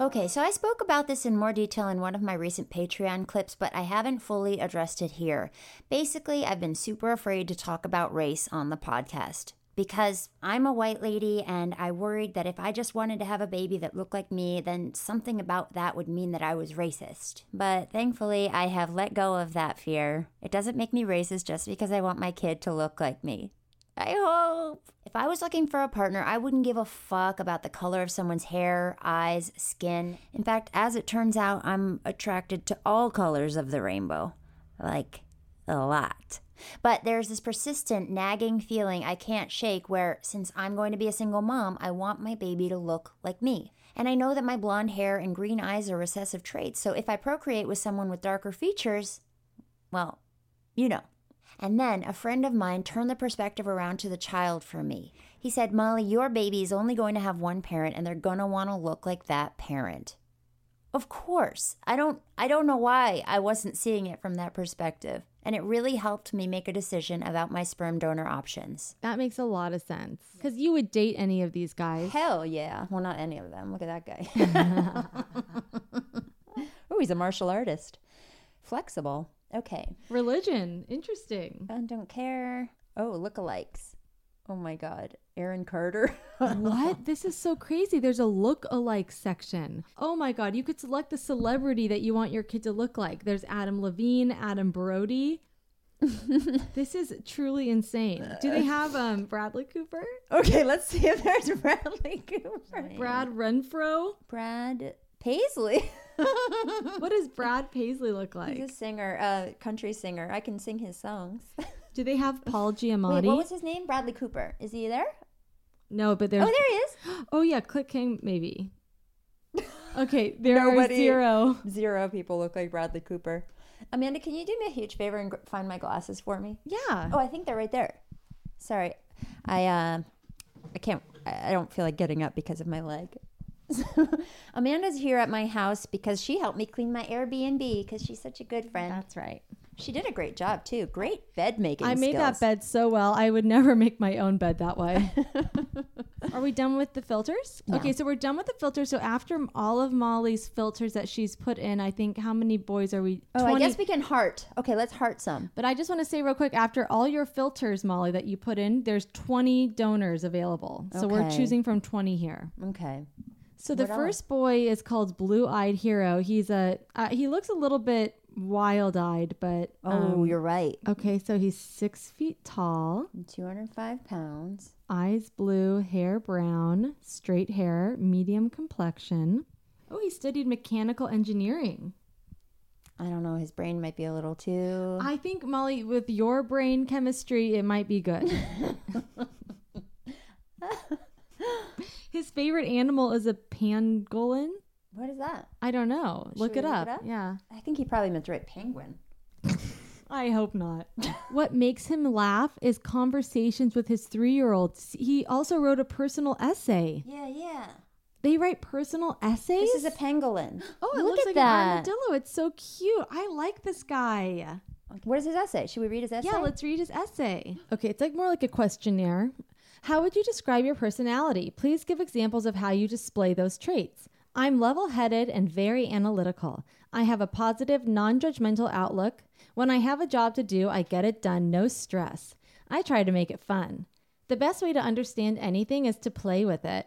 Okay, so I spoke about this in more detail in one of my recent Patreon clips, but I haven't fully addressed it here. Basically, I've been super afraid to talk about race on the podcast because I'm a white lady and I worried that if I just wanted to have a baby that looked like me, then something about that would mean that I was racist. But thankfully, I have let go of that fear. It doesn't make me racist just because I want my kid to look like me. I hope. If I was looking for a partner, I wouldn't give a fuck about the color of someone's hair, eyes, skin. In fact, as it turns out, I'm attracted to all colors of the rainbow. Like, a lot. But there's this persistent, nagging feeling I can't shake where, since I'm going to be a single mom, I want my baby to look like me. And I know that my blonde hair and green eyes are recessive traits, so if I procreate with someone with darker features, well, you know. And then a friend of mine turned the perspective around to the child for me. He said, Molly, your baby is only going to have one parent and they're going to want to look like that parent. Of course. I don't I don't know why I wasn't seeing it from that perspective. And it really helped me make a decision about my sperm donor options. that makes a lot of sense cuz you would date any of these guys. Hell yeah. Well, not any of them. Look at that guy. oh, he's a martial artist. Flexible. Okay. Religion. Interesting. I don't care. Oh, lookalikes. Oh my God. Aaron Carter. what? This is so crazy. There's a look alike section. Oh my God. You could select the celebrity that you want your kid to look like. There's Adam Levine, Adam Brody. this is truly insane. Do they have um Bradley Cooper? Okay, let's see if there's Bradley Cooper. Brad Renfro? Brad Paisley. what does Brad Paisley look like? He's a singer, uh, country singer. I can sing his songs. Do they have Paul Giamatti? Wait, what was his name? Bradley Cooper. Is he there? no, but there. Oh, there he is. Oh yeah, click him maybe. Okay, there Nobody- are zero. Zero people look like Bradley Cooper. Amanda, can you do me a huge favor and find my glasses for me? Yeah. Oh, I think they're right there. Sorry, I uh, I can't. I don't feel like getting up because of my leg. Amanda's here at my house because she helped me clean my Airbnb because she's such a good friend. That's right. She did a great job too. Great bed making. I made that bed so well. I would never make my own bed that way. Are we done with the filters? Yeah. Okay, so we're done with the filters. So after all of Molly's filters that she's put in, I think how many boys are we? Oh, I guess we can heart. Okay, let's heart some. But I just want to say real quick after all your filters, Molly, that you put in, there's 20 donors available. So we're choosing from 20 here. Okay. So the What else? first boy is called Blue Eyed Hero. He's a uh, he looks a little bit wild eyed, but Oh, um, you're right. Okay, so he's six feet tall, 205 pounds. eyes blue, hair brown, straight hair, medium complexion. Oh, he studied mechanical engineering. I don't know. His brain might be a little too. I think Molly, with your brain chemistry, it might be good. His favorite animal is a pangolin. What is that? I don't know. Should Look we it, up. Yeah. I think he probably meant to write penguin. I hope not. what makes him laugh is conversations with his three year old. He also wrote a personal essay. Yeah, yeah. They write personal essays? This is a pangolin. Oh, it Look looks at like that. an armadillo. It's so cute. I like this guy. What is his essay? Should we read his essay? Yeah, let's read his essay. Okay, it's like more like a questionnaire. How would you describe your personality? Please give examples of how you display those traits. I'm level headed and very analytical. I have a positive, non judgmental outlook. When I have a job to do, I get it done, no stress. I try to make it fun. The best way to understand anything is to play with it.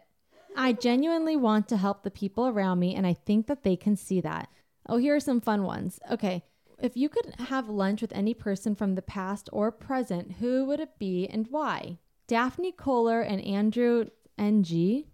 I genuinely want to help the people around me, and I think that they can see that. Oh, here are some fun ones. Okay. If you could have lunch with any person from the past or present, who would it be and why? Daphne Koller and Andrew NG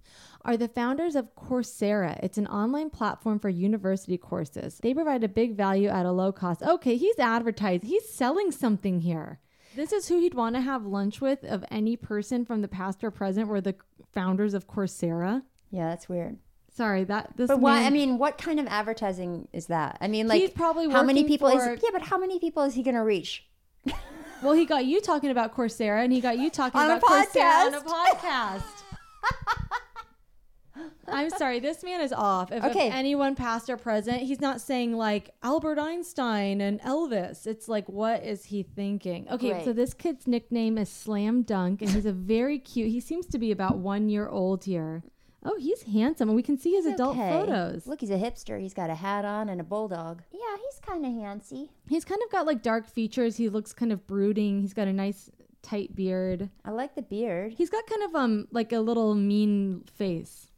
are the founders of Coursera. It's an online platform for university courses. They provide a big value at a low cost. Okay, he's advertising, he's selling something here. This is who he'd want to have lunch with of any person from the past or present were the founders of Coursera. Yeah, that's weird. Sorry, that this But why? man- I mean, what kind of advertising is that? I mean, like, He's probably how many people for- is? Yeah, but how many people is he going to reach? Well, he got you talking about Coursera, and he got you talking On about Coursera on a podcast. I'm sorry, this man is off. If, if Okay. anyone past or present, he's not saying like Albert Einstein and Elvis. It's like, what is he thinking? Okay, so this kid's nickname is Slam Dunk, and he's a very cute. He seems to be about one year old here. Oh, he's handsome, and we can see his adult Okay. photos. Look, he's a hipster. He's got a hat on and a bulldog. Yeah, he's kind of handsy. He's kind of got like dark features. He looks kind of brooding. He's got a nice tight beard. I like the beard. He's got kind of um like a little mean face.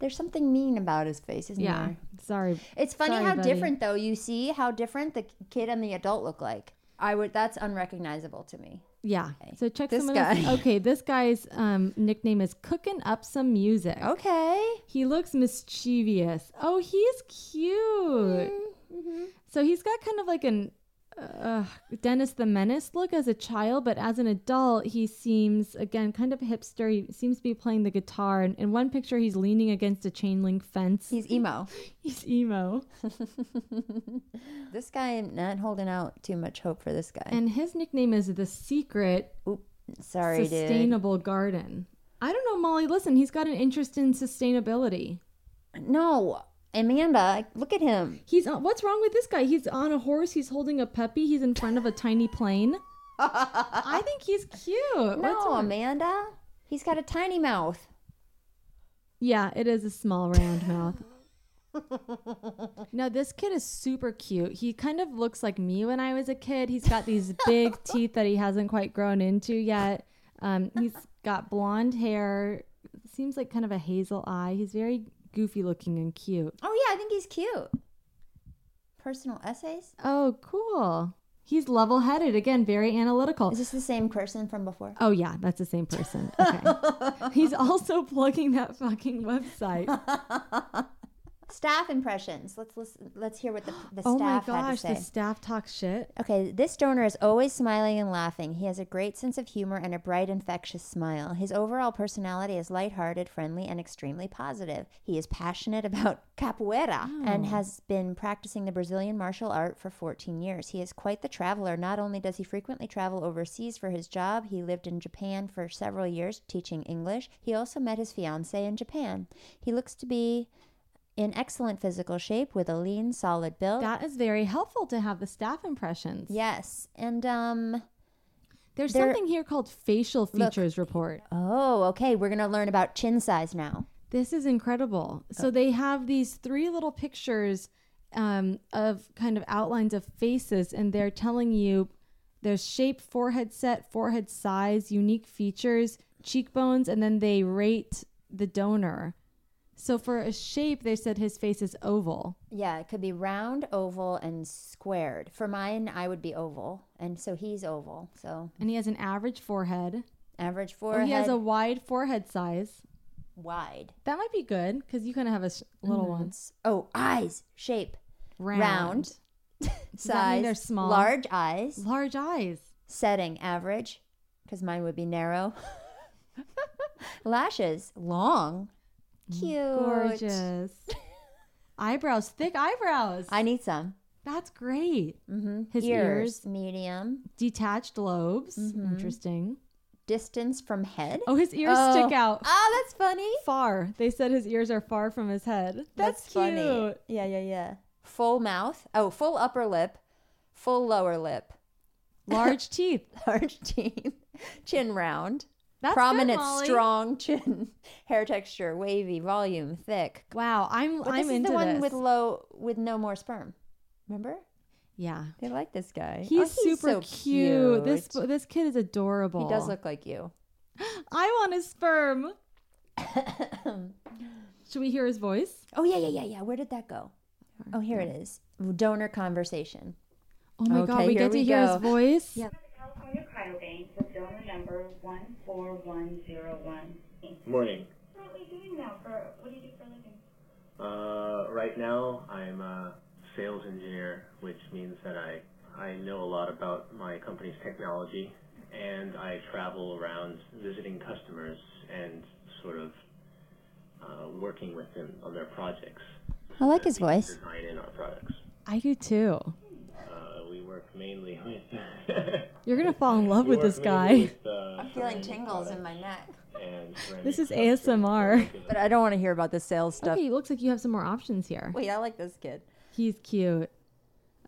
There's something mean about his face, isn't Yeah. there? Sorry. It's funny Sorry, how buddy. different, though. You see how different the kid and the adult look like. I would. That's unrecognizable to me. Yeah. So check This some of this- guy. Okay, this guy's um, nickname is Cooking Up Some Music. Okay. He looks mischievous. Oh, he's cute. Mm-hmm. So he's got kind of like an uh, Dennis the Menace look as a child, but as an adult, he seems again kind of hipster. He seems to be playing the guitar. And in one picture, he's leaning against a chain link fence. He's emo. he's emo. This guy not holding out too much hope for this guy. And his nickname is the Secret Sorry, dude. Sustainable Garden. I don't know, Molly. Listen, he's got an interest in sustainability. No, Amanda, look at him. He's on, what's wrong with this guy? He's on a horse. He's holding a puppy. He's in front of a tiny plane. I think he's cute. No? Amanda. He's got a tiny mouth. Yeah, it is a small round mouth. no, this kid is super cute. He kind of looks like me when I was a kid. He's got these big teeth that he hasn't quite grown into yet. Um, he's got blonde hair. Seems like kind of a hazel eye. He's very goofy looking and cute. Oh yeah, I think he's cute. Personal essays. Oh, cool. He's level headed. Again, very analytical. Is this the same person from before? Oh, yeah, that's the same person. Okay. He's also plugging that fucking website. Staff impressions. Let's listen. Let's hear what the, the oh my staff had to gosh, say. the staff talks shit. Okay, this donor is always smiling and laughing. He has a great sense of humor and a bright, infectious smile. His overall personality is lighthearted, friendly, and extremely positive. He is passionate about capoeira and Oh. has been practicing the Brazilian martial art for 14 years. He is quite the traveler. Not only does he frequently travel overseas for his job, he lived in Japan for several years teaching English. He also met his fiancee in Japan. He looks to be in excellent physical shape with a lean, solid build. That is very helpful to have the staff impressions. Yes, and um, There's There- something here called facial Look. features report. Oh, okay. We're gonna learn about chin size now. This is incredible. Oh. So they have these three little pictures um, of kind of outlines of faces, and they're telling you there's shape, forehead set, forehead size, unique features, cheekbones, and then they rate the donor. So for a shape, they said his face is oval. Yeah, it could be round, oval, and squared. For mine, I would be oval, and so he's oval. So And he has an average forehead. average forehead, he has a wide forehead size. wide. That might be good because you kind of have a s- little Mhm. one. Oh, eyes, shape, Round. round, size, they're small? large eyes, Large eyes. setting average, because mine would be narrow. Lashes, long, cute, Gorgeous. eyebrows, thick eyebrows. I need some. That's great. Mm-hmm. His ears, ears. medium. Detached lobes. Mhm. Interesting. Distance from head. Oh, his ears stick Oh. out Oh, that's funny. far. They said his ears are far from his head. That's, cute. funny. Yeah, yeah, yeah. Full mouth. Oh, full upper lip, full lower lip, Large teeth. large teeth, chin round, That's prominent, Molly. strong chin, hair texture, wavy, volume, thick. Wow, I'm But I'm this is into the one this. with low, with no more sperm. Remember? yeah. They like this guy. He's, Oh, super so cute. This cute. this kid is adorable. He does look like you. I want his sperm. Should we hear his voice? Oh yeah, yeah, yeah, yeah. Where did that go? Oh, here it is. Donor conversation. Oh my god, we get to we hear go. his voice. Yeah. California Cryobank with donor number 14101. Morning. What are you doing now for, what do you do for a living? Uh, right now, I'm a sales engineer, which means that I, I know a lot about my company's technology, and I travel around visiting customers and sort of uh, working with them on their projects. I like his voice. Design in our products. I do too. We work mainly with. You're gonna fall in love we with this guy. with, uh, I'm feeling tingles in my neck. and This is ASMR. But I don't want to hear about the sales stuff. Okay, it looks like you have some more options here. Wait, I like this kid. He's cute.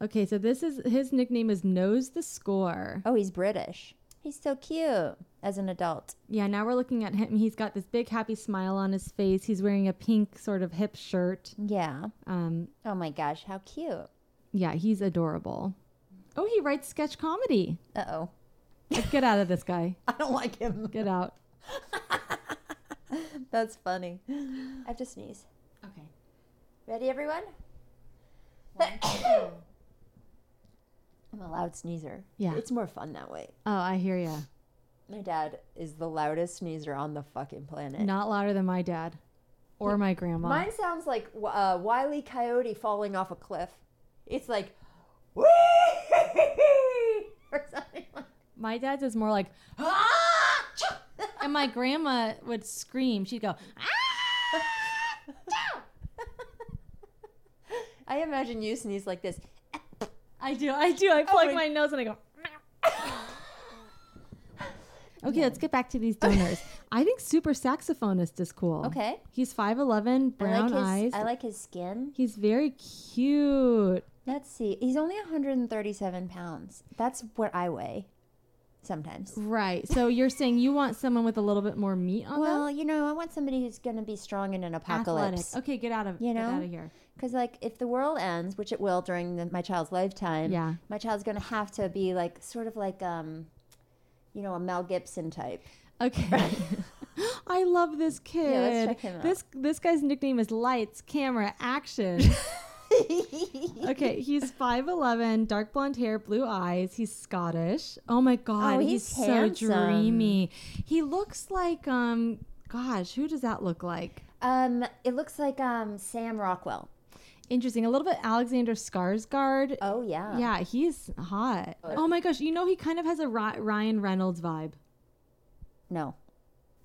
Okay, so this is his nickname is Knows the Score. Oh, he's British. He's so cute as an adult. Yeah, now we're looking at him. He's got this big happy smile on his face. He's wearing a pink sort of hip shirt. Yeah. Um, Oh my gosh, how cute. yeah, he's adorable. Oh, he writes sketch comedy. Uh oh. Get out of this guy. I don't like him. Get out. That's funny. I have to sneeze. Okay. Ready, everyone? I'm a loud sneezer. Yeah. It's more fun that way. Oh, I hear ya. My dad is the loudest sneezer on the fucking planet. Not louder than my dad or my grandma. Mine sounds like uh, Wiley Coyote falling off a cliff. It's like, or something like My dad's is more like, ah! and my grandma would scream. She'd go, ah! I imagine you sneeze like this. I do, I do. I Oh plug my- my nose and I go. Okay, let's get back to these donors. I think super saxophonist is cool. Okay. He's 5'11, brown I like his, eyes. I like his skin. He's very cute. Let's see. He's only 137 pounds. That's what I weigh sometimes. Right. So you're saying you want someone with a little bit more meat on Well, them? you know, I want somebody who's going to be strong in an apocalypse. Athletic. Okay, get out of You get know? out of here. Because, like, if the world ends, which it will during the, my child's lifetime, Yeah. my child's going to have to be like, sort of like, um, you know, a Mel Gibson type. Okay. I love this kid. Yeah, let's check him out. This this guy's nickname is Lights, Camera, Action. okay, he's 5'11, dark blonde hair, blue eyes. He's Scottish. Oh my god, Oh, he's, he's so dreamy. He looks like um gosh, who does that look like? Um, it looks like um Sam Rockwell. Interesting. A little bit Alexander Skarsgård. Oh yeah. Yeah, he's hot. Oh my gosh, you know he kind of has a Ryan Reynolds vibe. No.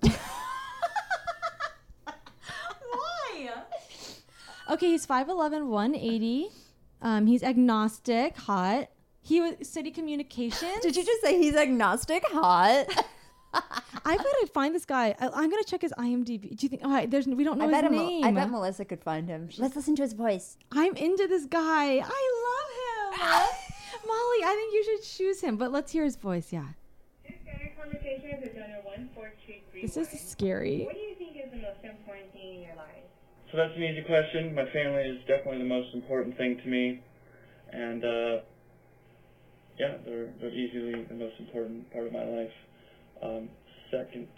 Why? Okay, he's 5'11, 180. Um, he's agnostic, hot. He was city communication. Did you just say he's agnostic? Hot. I gotta find this guy. I, I'm gonna check his IMDb. Do you think? Oh, I- there's we don't know I his bet, him, name. I bet Melissa could find him. Let's listen to his voice. I'm into this guy. I love him. Molly, I think you should choose him. But let's hear his voice. Yeah. This is scary. What do you think is the most important thing in your life? So that's an easy question. My family is definitely the most important thing to me, and uh, yeah, they're they're easily the most important part of my life. Um, second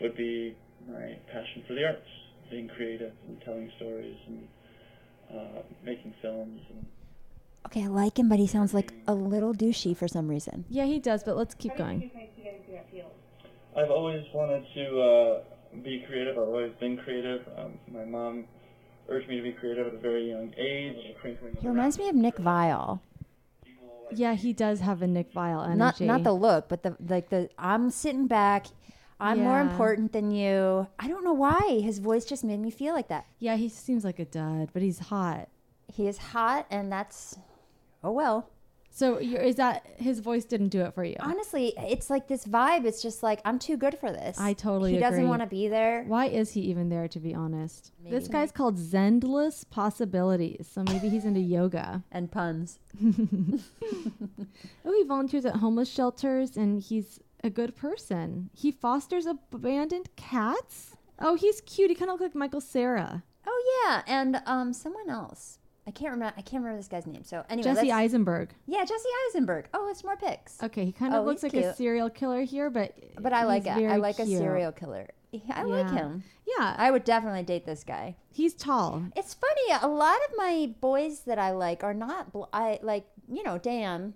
would be my passion for the arts, being creative and telling stories and uh, making films. And Okay, I like him, but he sounds like a little douchey for some reason. Yeah, he does, but let's keep How going. decide to get into that field? I've always wanted to uh, be creative. I've always been creative. Um, my mom urged me to be creative at a very young age. He reminds me of Nick Vile. Yeah, he does have a Nick Vile energy. Not not the look, but the like the I'm sitting back. I'm more important than you. I don't know why. His voice just made me feel like that. Yeah, he seems like a dud, but he's hot. He is hot, and that's oh well. So you're, is that his voice didn't do it for you? Honestly, it's like this vibe. It's just like I'm too good for this. I totally He doesn't want to be there. Why is he even there, to be honest? This guy's called Zendless Possibilities, so maybe he's into yoga. And puns. oh, he volunteers at homeless shelters, and he's a good person. He fosters abandoned cats. Oh, he's cute. He kind of looks like Michael Cera. Oh yeah, and um, someone else. I can't remember. I can't remember this guy's name. So anyway, Jesse Eisenberg. Yeah, Jesse Eisenberg. Oh, it's more pics. Okay, he kind of Oh, looks like a serial killer here, but But I like it. I like a serial killer. Yeah, I like him. Yeah, I would definitely date this guy. He's tall. It's funny. A lot of my boys that I like are not. Bl- I like you know Dan.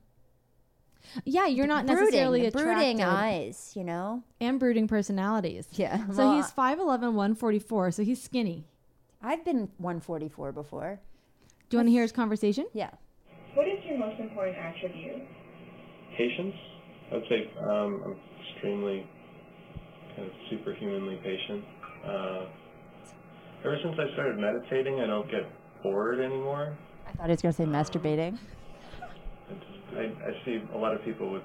Yeah, you're not brooding, necessarily brooding attracted. eyes. You know. and brooding personalities. Yeah. So well, he's 5'11", 144, so he's skinny. I've been 144 before. Do you want to hear his conversation? Yeah. What is your most important attribute? Patience. I would say um, I'm extremely kind of superhumanly patient. Uh, ever since I started meditating, I don't get bored anymore. I thought he was going to say masturbating. I, I see a lot of people with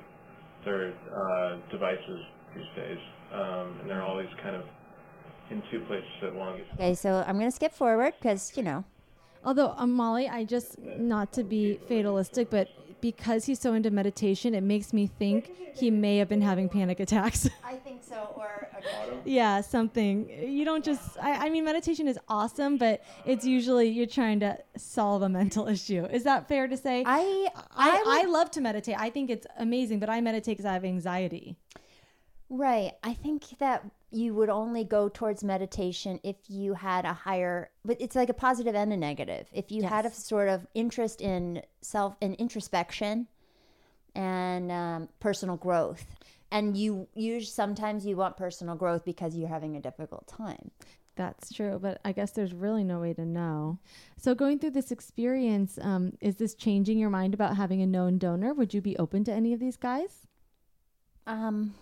their uh, devices these days, um, and they're always kind of in two places at once. Okay, so I'm going to skip forward because you know. Although, um, Molly, I just, not to be fatalistic, but because he's so into meditation, it makes me think he may have been having panic attacks. I think so. Or yeah, something. You don't just, I, I mean, meditation is awesome, but it's usually you're trying to solve a mental issue. Is that fair to say? I, I, I love to meditate. I think it's amazing, but I meditate because I have anxiety. Right. I think that you would only go towards meditation if you had a higher, but it's like a positive and a negative. If you had a sort of interest in self and introspection and um, personal growth, and you you sometimes you want personal growth because you're having a difficult time. That's true, but I guess there's really no way to know. So, going through this experience, um, is this changing your mind about having a known donor? Would you be open to any of these guys? Um,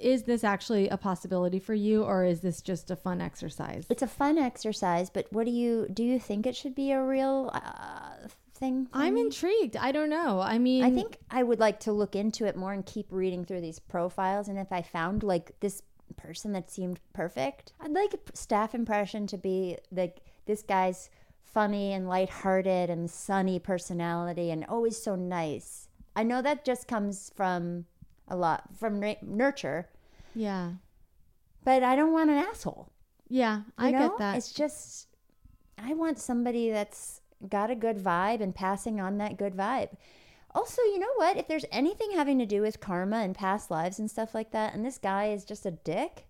is this actually a possibility for you, or is this just a fun exercise? It's a fun exercise, but what do you do? You think it should be a real uh, thing? I'm me? intrigued. I don't know. I mean, I think I would like to look into it more and keep reading through these profiles. And if I found like this person that seemed perfect, I'd like a staff impression to be like this guy's funny and lighthearted and sunny personality and always so nice. I know that just comes from a lot from nurture, yeah, but I don't want an asshole. yeah, You I know? get that. It's just I want somebody that's got a good vibe and passing on that good vibe. Also, you know what? If there's anything having to do with karma and past lives and stuff like that, and this guy is just a dick,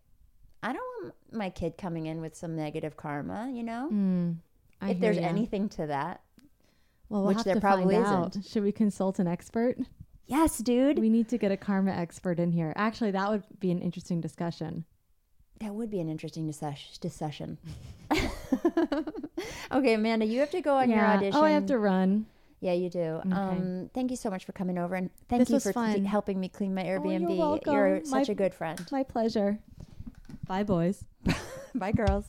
I don't want my kid coming in with some negative karma, you know? Mm, if there's ya. anything to that. well, we'll which have there to probably find isn't. out. Should we consult an expert? Yes, dude. We need to get a karma expert in here. Actually, that would be an interesting discussion. That would be an interesting discuss- discussion. okay, Amanda, you have to go on your audition. Oh, I have to run. Yeah, you do. Um, thank you so much for coming over, and thank This you for helping me clean my Airbnb. Oh, you're welcome. You're My- such a good friend. My pleasure. Bye, boys. Bye, girls.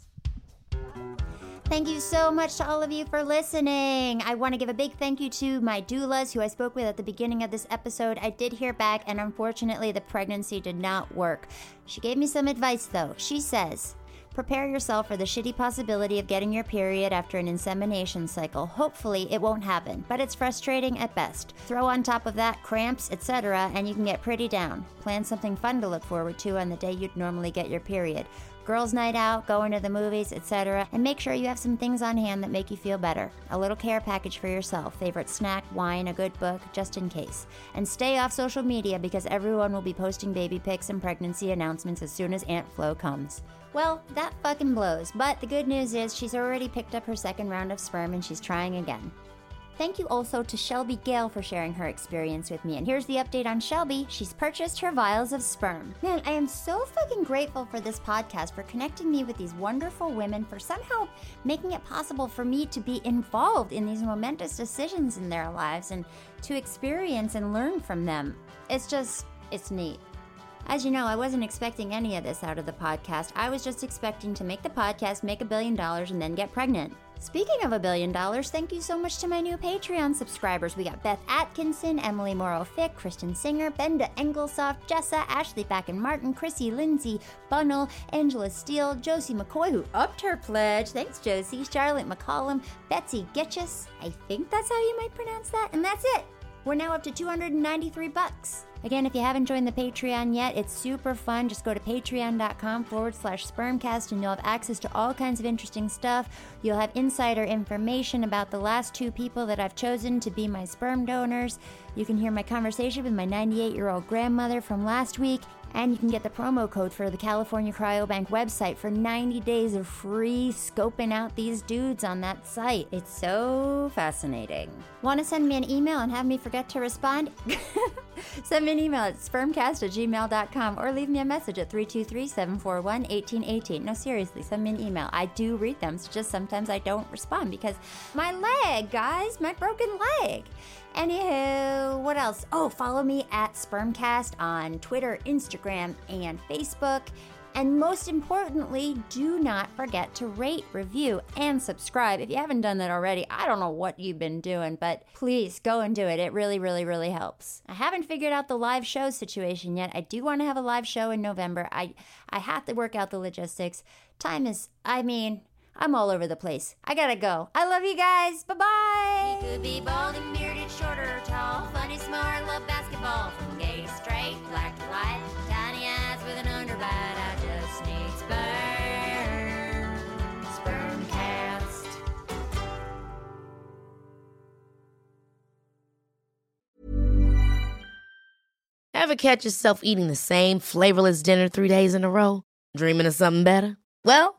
Thank you so much to all of you for listening. I want to give a big thank you to my doulas who I spoke with at the beginning of this episode. I did hear back, and unfortunately, the pregnancy did not work. She gave me some advice, though. She says, prepare yourself for the shitty possibility of getting your period after an insemination cycle. Hopefully, it won't happen, but it's frustrating at best. Throw on top of that cramps, etc., and you can get pretty down. Plan something fun to look forward to on the day you'd normally get your period. Girls' night out, going to the movies, etc., and make sure you have some things on hand that make you feel better. A little care package for yourself, favorite snack, wine, a good book, just in case. And stay off social media because everyone will be posting baby pics and pregnancy announcements as soon as Aunt Flo comes. Well, that fucking blows, but the good news is she's already picked up her second round of sperm and she's trying again. Thank you also to Shelby Gale for sharing her experience with me. And here's the update on Shelby. She's purchased her vials of sperm. Man, I am so fucking grateful for this podcast, for connecting me with these wonderful women, for somehow making it possible for me to be involved in these momentous decisions in their lives and to experience and learn from them. It's just, it's neat. As you know, I wasn't expecting any of this out of the podcast. I was just expecting to make the podcast, make a billion dollars, and then get pregnant. Speaking of a billion dollars, thank you so much to my new Patreon subscribers. We got Beth Atkinson, Emily Morrow Fick, Kristen Singer, Benda Engelsoft, Jessa, Ashley Back and Martin, Chrissy Lindsay, Bunnell, Angela Steele, Josie McCoy, who upped her pledge. Thanks, Josie. Charlotte McCollum, Betsy Getchus. I think that's how you might pronounce that. And that's it. We're now up to 293 bucks. Again, if you haven't joined the Patreon yet, it's super fun. Just go to patreon.com forward slash spermcast and you'll have access to all kinds of interesting stuff. You'll have insider information about the last two people that I've chosen to be my sperm donors. You can hear my conversation with my 98 year old grandmother from last week. And you can get the promo code for the California Cryobank website for 90 days of free scoping out these dudes on that site. It's so fascinating. Want to send me an email and have me forget to respond? send me an email at spermcast at gmail.com or leave me a message at 323 741 1818. No, seriously, send me an email. I do read them, it's just sometimes I don't respond because my leg, guys, my broken leg. Anywho, what else? Oh, follow me at Spermcast on Twitter, Instagram, and Facebook. And most importantly, do not forget to rate, review, and subscribe. If you haven't done that already, I don't know what you've been doing, but please go and do it. It really, really, really helps. I haven't figured out the live show situation yet. I do want to have a live show in November. I I have to work out the logistics. Time is, I mean, I'm all over the place. I gotta go. I love you guys. Bye bye. He could be bald and bearded, short or tall, funny, smart, love basketball. From gay to straight, black to white, tiny eyes with an underbite. I just need sperm. Sperm cast. Ever catch yourself eating the same flavorless dinner three days in a row? Dreaming of something better? Well,